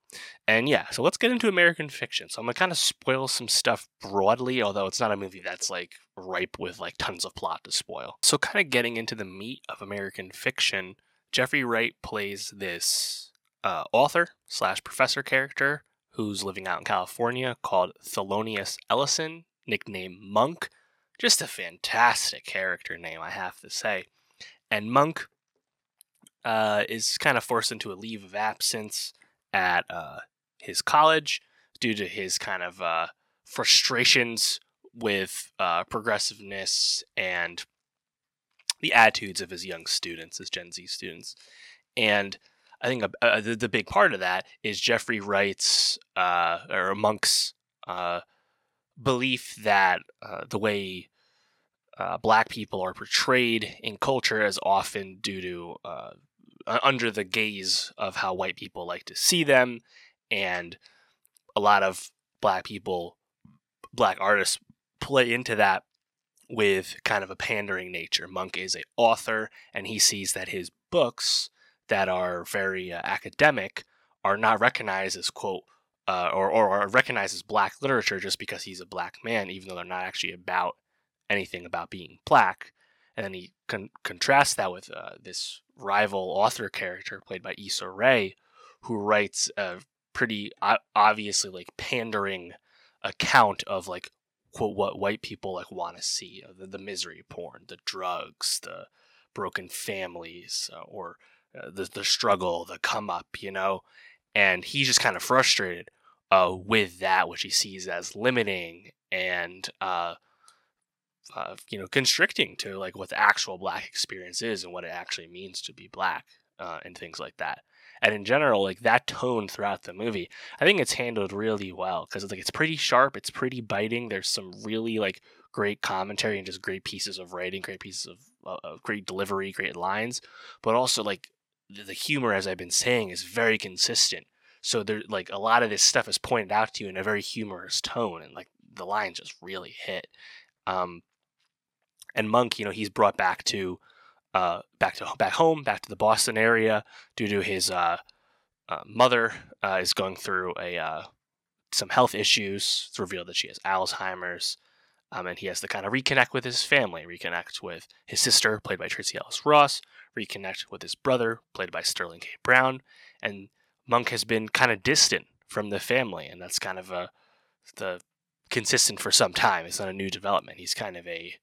And yeah, so let's get into American Fiction. So I'm gonna kind of spoil some stuff broadly, although it's not a movie that's like ripe with like tons of plot to spoil. So kind of getting into the meat of American Fiction, Jeffrey Wright plays this uh, author slash professor character who's living out in California called Thelonious Ellison, nicknamed Monk just a fantastic character name, I have to say. And Monk uh, is kind of forced into a leave of absence at uh, his college due to his kind of uh, frustrations with uh, progressiveness and the attitudes of his young students, his Gen Z students. And I think uh, the, the big part of that is Jeffrey Wright's uh, or Monk's belief that uh, the way uh, black people are portrayed in culture is often due to uh, under the gaze of how white people like to see them, and a lot of black people, black artists play into that with kind of a pandering nature. Monk is a author, and he sees that his books that are very uh, academic are not recognized as quote uh, or, or recognized as black literature just because he's a black man, even though they're not actually about anything about being black. And then he con- contrasts that with uh, this rival author character played by Issa Rae, who writes a pretty o- obviously like pandering account of like quote what white people like want to see the, the misery porn, the drugs, the broken families, uh, or uh, the the struggle, the come up, you know. And he's just kind of frustrated uh, with that, which he sees as limiting and uh, uh, you know constricting to like what the actual black experience is and what it actually means to be black uh, and things like that. And in general, like that tone throughout the movie, I think it's handled really well because it's like it's pretty sharp, it's pretty biting. There's some really like great commentary and just great pieces of writing, great pieces of uh, great delivery, great lines, but also like the humor, as I've been saying, is very consistent so there, like a lot of this stuff is pointed out to you in a very humorous tone, and like the lines just really hit. Um, and Monk, you know, he's brought back to uh, back to back home, back to the Boston area, due to his uh, uh, mother uh, is going through a uh, some health issues. It's revealed that she has Alzheimer's, um, and he has to kind of reconnect with his family, reconnect with his sister, played by Tracee Ellis Ross, reconnect with his brother, played by Sterling K. Brown, and Monk has been kind of distant from the family, and that's kind of a the consistent for some time. It's not a new development. He's kind of a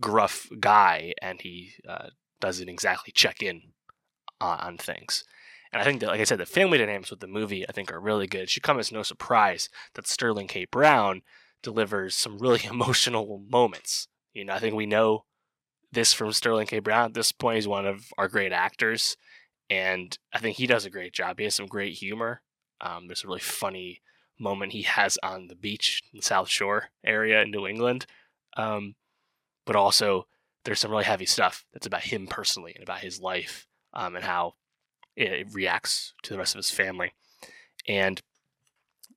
gruff guy, and he uh, doesn't exactly check in on, things. And I think that, like I said, the family dynamics with the movie I think are really good. It should come as no surprise that Sterling K. Brown delivers some really emotional moments. You know, I think we know this from Sterling K. Brown. At this point, he's one of our great actors and I think he does a great job. He has some great humor. Um, there's a really funny moment he has on the beach in the South Shore area in New England, um, but also there's some really heavy stuff that's about him personally and about his life um, and how it reacts to the rest of his family. And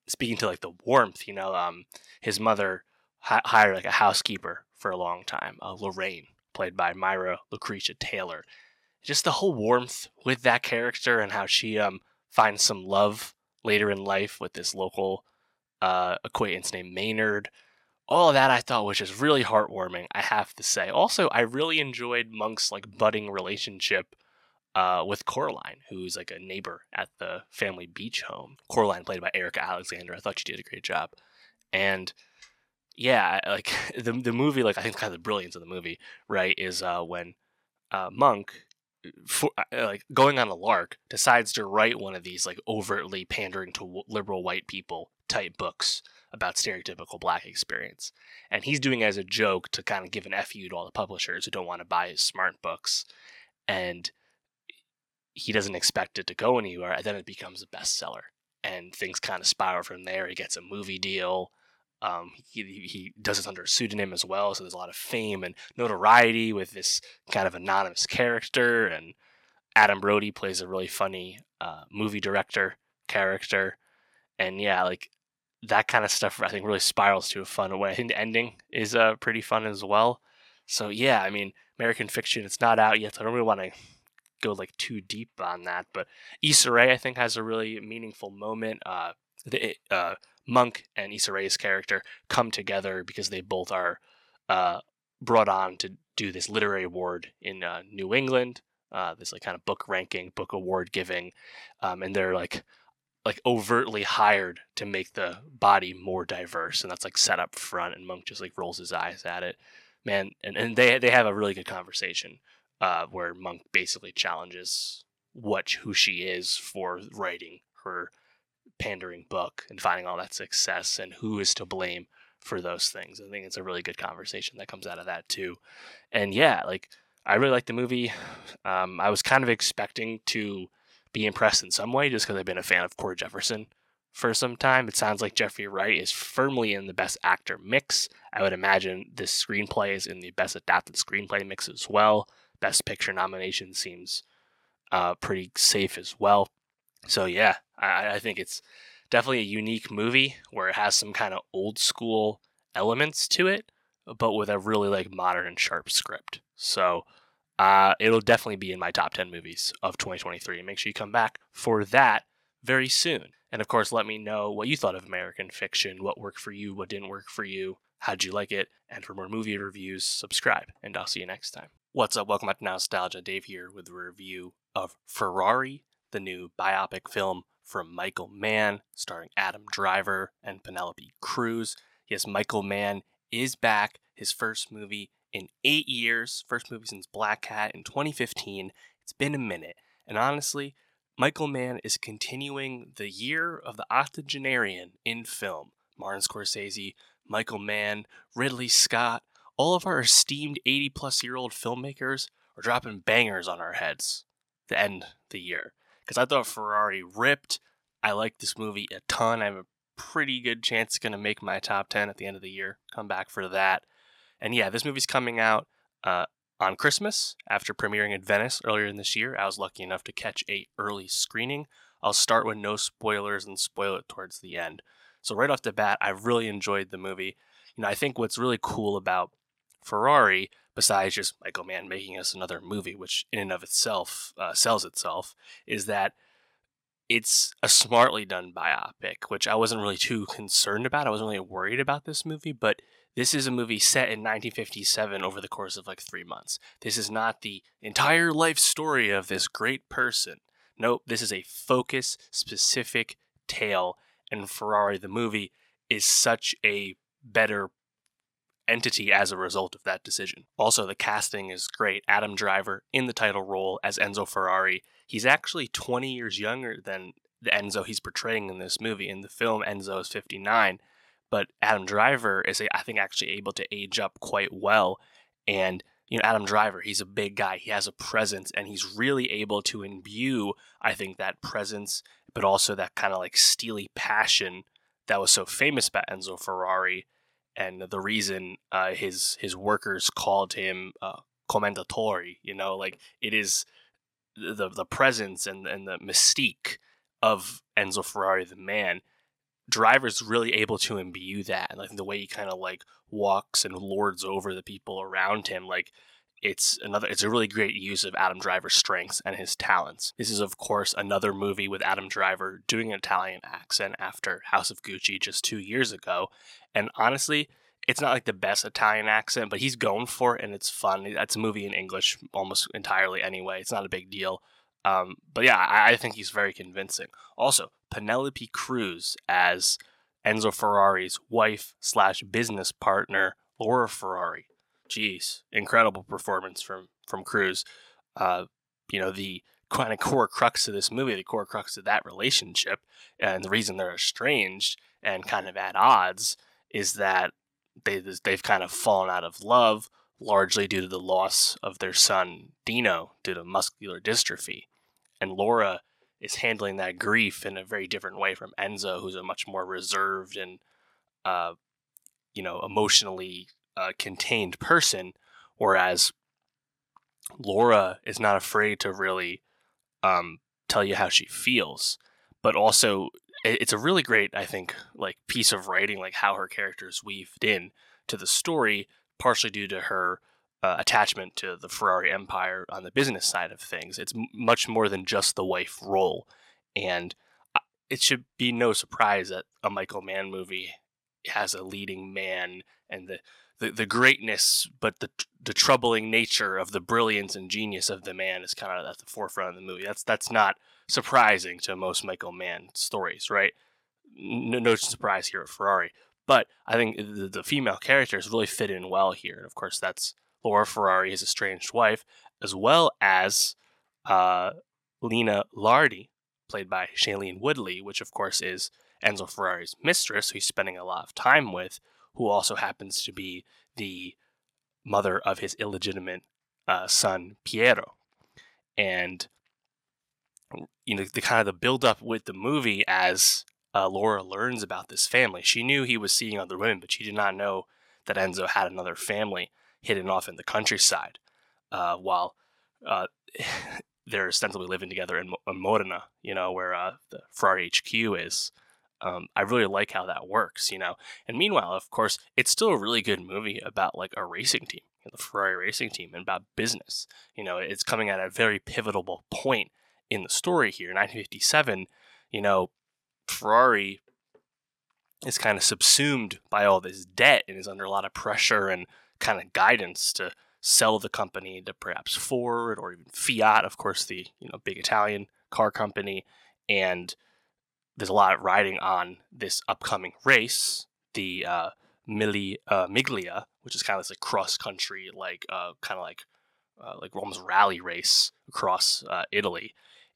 speaking to like the warmth, you know, um, his mother hi- hired like a housekeeper for a long time, uh, Lorraine, played by Myra Lucretia Taylor. Just the whole warmth with that character and how she um, finds some love later in life with this local uh, acquaintance named Maynard. All of that I thought was just really heartwarming, I have to say. Also, I really enjoyed Monk's like budding relationship uh, with Coraline, who's like a neighbor at the family beach home. Coraline, played by Erika Alexander, I thought she did a great job. And yeah, like the the movie, like I think kind of the brilliance of the movie, right, is uh, when uh, Monk, for, uh, like going on a lark, decides to write one of these like overtly pandering to liberal white people type books about stereotypical black experience. And he's doing it as a joke to kind of give an FU to all the publishers who don't want to buy his smart books. And he doesn't expect it to go anywhere. And then it becomes a bestseller. And things kind of spiral from there. He gets a movie deal. Um, he, he does it under a pseudonym as well. So there's a lot of fame and notoriety with this kind of anonymous character. And Adam Brody plays a really funny uh, movie director character. And yeah, like that kind of stuff I think really spirals to a fun way. I think the ending is uh, pretty fun as well. So yeah, I mean, American Fiction, it's not out yet. So I don't really want to go like too deep on that. But Issa Rae, I think, has a really meaningful moment. Uh, the uh, Monk and Issa Rae's character come together because they both are uh, brought on to do this literary award in uh, New England. Uh, this like kind of book ranking, book award giving, um, and they're like like overtly hired to make the body more diverse and that's like set up front and monk just like rolls his eyes at it. Man and, and they they have a really good conversation uh, where monk basically challenges what who she is for writing her pandering book and finding all that success and who is to blame for those things. I think it's a really good conversation that comes out of that too. And yeah like i really like the movie. Um, i was kind of expecting to be impressed in some way just because I've been a fan of Cord Jefferson for some time. It sounds like Jeffrey Wright is firmly in the best actor mix. I would imagine this screenplay is in the best adapted screenplay mix as well. Best picture nomination seems uh, pretty safe as well. So yeah, I, I think it's definitely a unique movie where it has some kind of old school elements to it, but with a really like modern and sharp script. So uh, it'll definitely be in my top 10 movies of 2023. Make sure you come back for that very soon. And of course, let me know what you thought of American Fiction, what worked for you, what didn't work for you, how'd you like it? And for more movie reviews, subscribe, and I'll see you next time. What's up? Welcome back to Nowstalgia. Dave here with a review of Ferrari, the new biopic film from Michael Mann, starring Adam Driver and Penelope Cruz. Yes, Michael Mann is back. His first movie in eight years. First movie since Blackhat in 2015. It's been a minute. And honestly, Michael Mann is continuing the year of the octogenarian in film. Martin Scorsese, Michael Mann, Ridley Scott, all of our esteemed 80 plus year old filmmakers are dropping bangers on our heads to end the year. Because I thought Ferrari ripped. I like this movie a ton. I have a pretty good chance it's going to make my top 10 at the end of the year. Come back for that. And yeah, this movie's coming out uh, on Christmas after premiering in Venice earlier in this year. I was lucky enough to catch a early screening. I'll start with no spoilers and spoil it towards the end. So right off the bat, I really enjoyed the movie. You know, I think what's really cool about Ferrari, besides just Michael Mann making us another movie, which in and of itself uh, sells itself, is that it's a smartly done biopic, which I wasn't really too concerned about. I wasn't really worried about this movie, but this is a movie set in 1957 over the course of like three months. This is not the entire life story of this great person. Nope, this is a focus specific tale, and Ferrari the movie is such a better entity as a result of that decision. Also, the casting is great. Adam Driver in the title role as Enzo Ferrari. He's actually 20 years younger than the Enzo he's portraying in this movie. In the film, Enzo is 59, but Adam Driver is, I think, actually able to age up quite well. And you know, Adam Driver, he's a big guy. He has a presence, and he's really able to imbue, I think, that presence, but also that kind of like steely passion that was so famous about Enzo Ferrari, and the reason uh, his his workers called him uh. You know, like it is the the presence and and the mystique of Enzo Ferrari, the man, driver's really able to imbue that and like the way he kind of like walks and lords over the people around him like it's another it's a really great use of Adam Driver's strengths and his talents. This is of course another movie with Adam Driver doing an Italian accent after House of Gucci just 2 years ago. And honestly, it's not like the best Italian accent, but he's going for it and it's fun. It's a movie in English almost entirely anyway. It's not a big deal. Um, but yeah, I, I think he's very convincing. Also, Penelope Cruz as Enzo Ferrari's wife slash business partner, Laura Ferrari geez, incredible performance from from Cruz. Uh, you know, the kind of core crux of this movie, the core crux of that relationship, and the reason they're estranged and kind of at odds is that they they've kind of fallen out of love largely due to the loss of their son Dino due to muscular dystrophy, and Laura is handling that grief in a very different way from Enzo, who's a much more reserved and uh, you know emotionally a contained person, whereas Laura is not afraid to really um, tell you how she feels, but also it's a really great, I think, like piece of writing, like how her characters weaved in to the story, partially due to her uh, attachment to the Ferrari empire on the business side of things. It's m- much more than just the wife role, and uh, it should be no surprise that a Michael Mann movie has a leading man and the the, the greatness, but the the troubling nature of the brilliance and genius of the man is kind of at the forefront of the movie. That's that's not surprising to most Michael Mann stories, right? No, no surprise here at Ferrari. But I think the, the female characters really fit in well here. And of course, that's Laura Ferrari, his estranged wife, as well as uh, Lena Lardi, played by Shailene Woodley, which of course is Enzo Ferrari's mistress, who he's spending a lot of time with, who also happens to be the mother of his illegitimate uh, son Piero, and you know the kind of the build up with the movie as uh, Laura learns about this family. She knew he was seeing other women, but she did not know that Enzo had another family hidden off in the countryside, uh, while uh, they're ostensibly living together in, in Modena, you know, where uh, the Ferrari HQ is. Um, I really like how that works, you know. And meanwhile, of course, it's still a really good movie about like a racing team, you know, the Ferrari racing team, and about business. You know, it's coming at a very pivotal point in the story here. 1957, you know, Ferrari is kind of subsumed by all this debt and is under a lot of pressure and kind of guidance to sell the company to perhaps Ford or even Fiat, of course, the you know big Italian car company, and there's a lot of riding on this upcoming race, the uh, Mille uh, Miglia, which is kind of this like cross country, like uh, kind of like uh, like almost rally race across uh, Italy,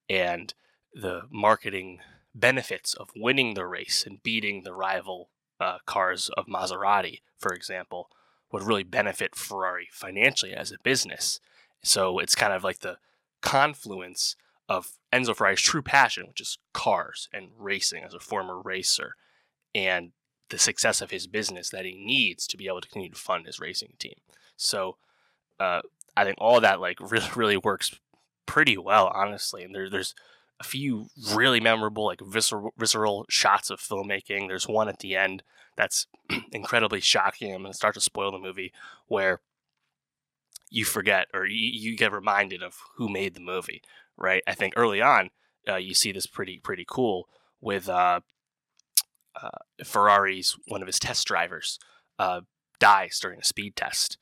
and the marketing benefits of winning the race and beating the rival uh, cars of Maserati, for example, would really benefit Ferrari financially as a business. So it's kind of like the confluence of Enzo Ferrari's true passion, which is cars and racing as a former racer, and the success of his business that he needs to be able to continue to fund his racing team. So uh, I think all that like really really works pretty well, honestly. And there, there's a few really memorable like visceral, visceral shots of filmmaking. There's one at the end that's incredibly shocking. I'm going to start to spoil the movie where you forget or you, you get reminded of who made the movie right? I think early on, uh, you see this pretty pretty cool with uh, uh, Ferrari's one of his test drivers uh, dies during a speed test,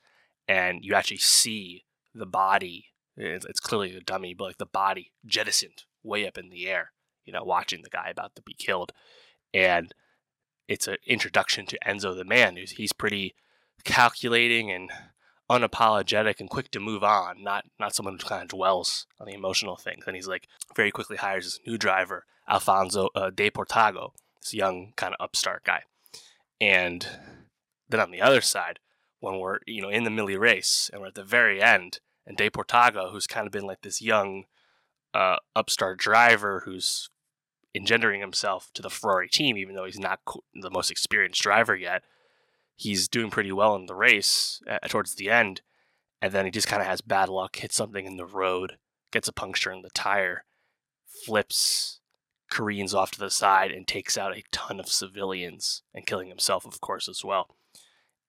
and you actually see the body. It's, it's clearly a dummy, but like the body jettisoned way up in the air. You know, watching the guy about to be killed, and it's an introduction to Enzo the man. He's pretty calculating and unapologetic and quick to move on, not not someone who kind of dwells on the emotional things. And he's like very quickly hires this new driver, Alfonso uh, De Portago, this young kind of upstart guy. And then on the other side, when we're you know in the Mille race and we're at the very end, and De Portago, who's kind of been like this young uh, upstart driver who's engendering himself to the Ferrari team, even though he's not the most experienced driver yet he's doing pretty well in the race uh, towards the end, and then he just kind of has bad luck, hits something in the road, gets a puncture in the tire, flips, careens off to the side and takes out a ton of civilians and killing himself, of course, as well.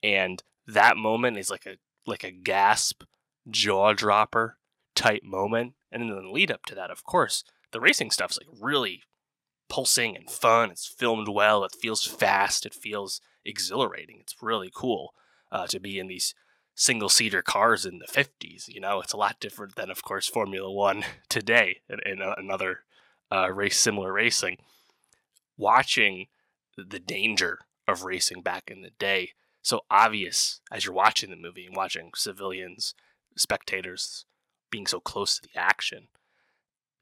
And that moment is like a like a gasp, jaw dropper type moment. And then the lead up to that, of course, the racing stuff's like really pulsing and fun. It's filmed well. It feels fast. It feels exhilarating. It's really cool uh, to be in these single seater cars in the 50s. You know, it's a lot different than, of course, Formula One today and, and another uh, race, similar racing. Watching the danger of racing back in the day so obvious as you're watching the movie and watching civilians, spectators being so close to the action.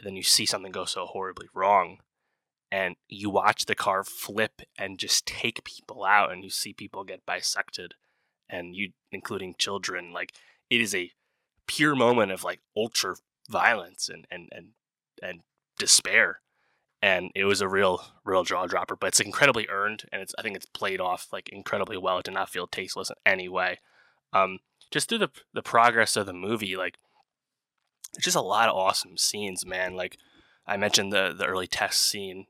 then you see something go so horribly wrong and you watch the car flip and just take people out and you see people get bisected and you including children like it is a pure moment of like ultra violence and and and and despair and it was a real real jaw dropper but it's incredibly earned and it's i think it's played off like incredibly well it did not feel tasteless in any way. Um just through the the progress of the movie like there's just a lot of awesome scenes man like i mentioned the the early test scene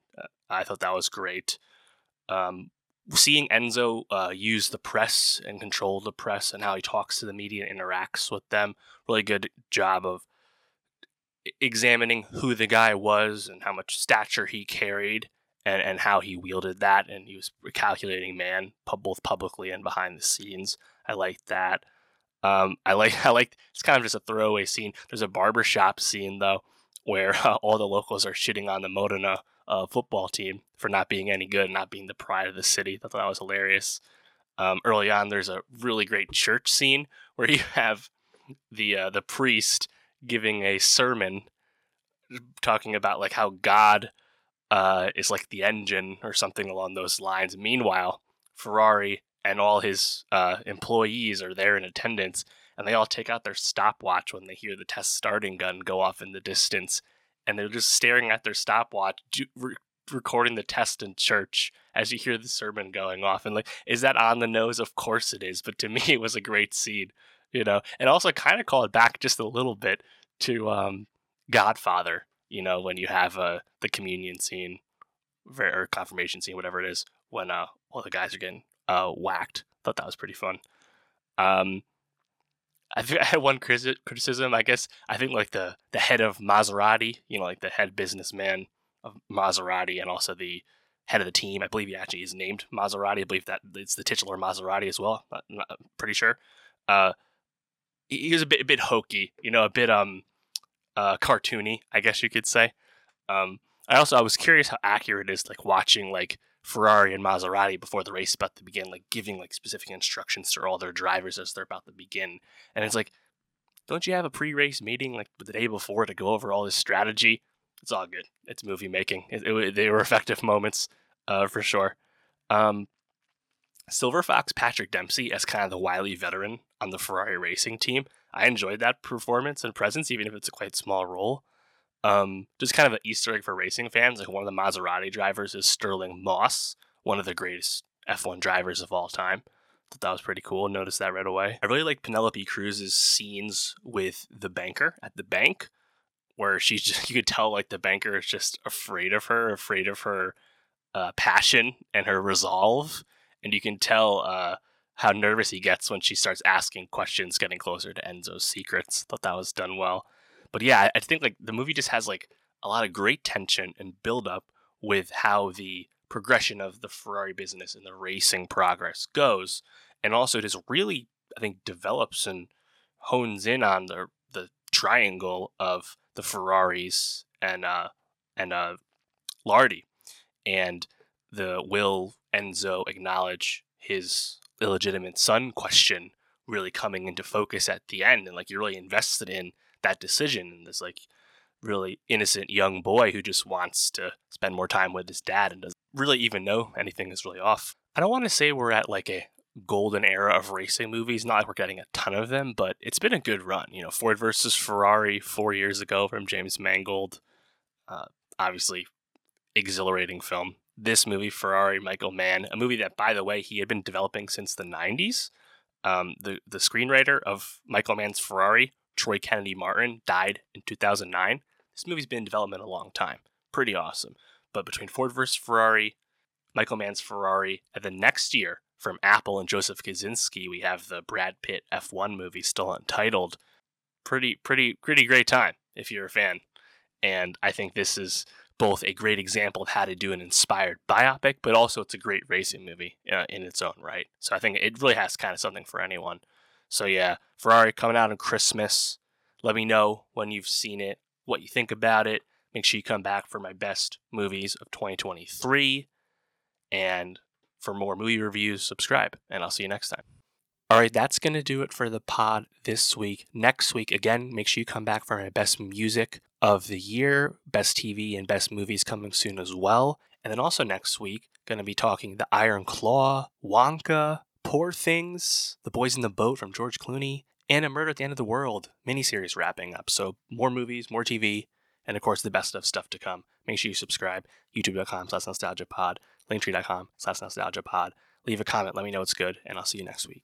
i thought that was great um seeing enzo uh, use the press and control the press and how he talks to the media and interacts with them really good job of examining who the guy was and how much stature he carried and, and how he wielded that. And he was a calculating man, both publicly and behind the scenes. I like that. Um, I like I like it's kind of just a throwaway scene. There's a barbershop scene though, where uh, all the locals are shitting on the Modena uh, football team for not being any good, not being the pride of the city. I thought that was hilarious. Um, early on, there's a really great church scene where you have the uh, the priest giving a sermon talking about like how God uh, is like the engine or something along those lines. Meanwhile, Ferrari and all his uh, employees are there in attendance, and they all take out their stopwatch when they hear the test starting gun go off in the distance, and they're just staring at their stopwatch, re- recording the test in church as you hear the sermon going off. And like, is that on the nose? Of course it is. But to me, it was a great scene you know, and also kind of call it back just a little bit to um, Godfather, you know, when you have uh, the communion scene or confirmation scene, whatever it is, when uh, all the guys are getting uh, whacked. Thought that was pretty fun. Um, I, think I had one criticism. I guess I think like the the head of Maserati, you know, like the head businessman of Maserati, and also the head of the team. I believe he actually is named Maserati. I believe that it's the titular Maserati as well. I'm, not, I'm pretty sure. Uh, he was a bit a bit hokey, you know, a bit um uh cartoony, I guess you could say. Um I also I was curious how accurate it is like watching like Ferrari and Maserati before the race about to begin, like giving like specific instructions to all their drivers as they're about to begin. And it's like, don't you have a pre-race meeting like the day before to go over all this strategy? It's all good. It's movie making. It, it, they were effective moments, uh, for sure. Um, Silver Fox Patrick Dempsey as kind of the wily veteran on the Ferrari racing team. I enjoyed that performance and presence, even if it's a quite small role. Um, just kind of an Easter egg for racing fans. Like one of the Maserati drivers is Stirling Moss, one of the greatest F1 drivers of all time. Thought that was pretty cool. Noticed that right away. I really like Penelope Cruz's scenes with the banker at the bank, where she's just you could tell like the banker is just afraid of her, afraid of her uh, passion and her resolve and you can tell uh, how nervous he gets when she starts asking questions, getting closer to Enzo's secrets. Thought that was done well. But yeah, I think like the movie just has like a lot of great tension and build up with how the progression of the Ferrari business and the racing progress goes, and also just really I think develops and hones in on the the triangle of the Ferraris and uh and uh Lardi and the will Enzo acknowledge his illegitimate son question really coming into focus at the end and like you're really invested in that decision and this like really innocent young boy who just wants to spend more time with his dad and doesn't really even know anything is really off. I don't want to say we're at like a golden era of racing movies, not like we're getting a ton of them, but it's been a good run. You know, Ford versus Ferrari four years ago from James Mangold. Uh, obviously, exhilarating film this movie, Ferrari Michael Mann, a movie that, by the way, he had been developing since the 90s. Um, the, the screenwriter of Michael Mann's Ferrari, Troy Kennedy Martin, died in 2009. This movie's been in development a long time. Pretty awesome. But between Ford versus Ferrari, Michael Mann's Ferrari, and then next year from Apple and Joseph Kosinski, we have the Brad Pitt F1 movie still untitled. Pretty, pretty, pretty great time if you're a fan. And I think this is both a great example of how to do an inspired biopic, but also it's a great racing movie uh, in its own right. So I think it really has kind of something for anyone. So yeah, Ferrari coming out on Christmas. Let me know when you've seen it, what you think about it. Make sure you come back for my best movies of 2023. And for more movie reviews, subscribe, and I'll see you next time. All right, that's going to do it for the pod this week. Next week, again, make sure you come back for my best music of the year, best TV, and best movies coming soon as well. And then also next week, going to be talking The Iron Claw, Wonka, Poor Things, The Boys in the Boat from George Clooney, and A Murder at the End of the World miniseries wrapping up. So more movies, more TV, and of course the best of stuff to come. Make sure you subscribe, youtube.com slash nowstalgiapod, linktree.com slash nowstalgiapod. Leave a comment, let me know it's good, and I'll see you next week.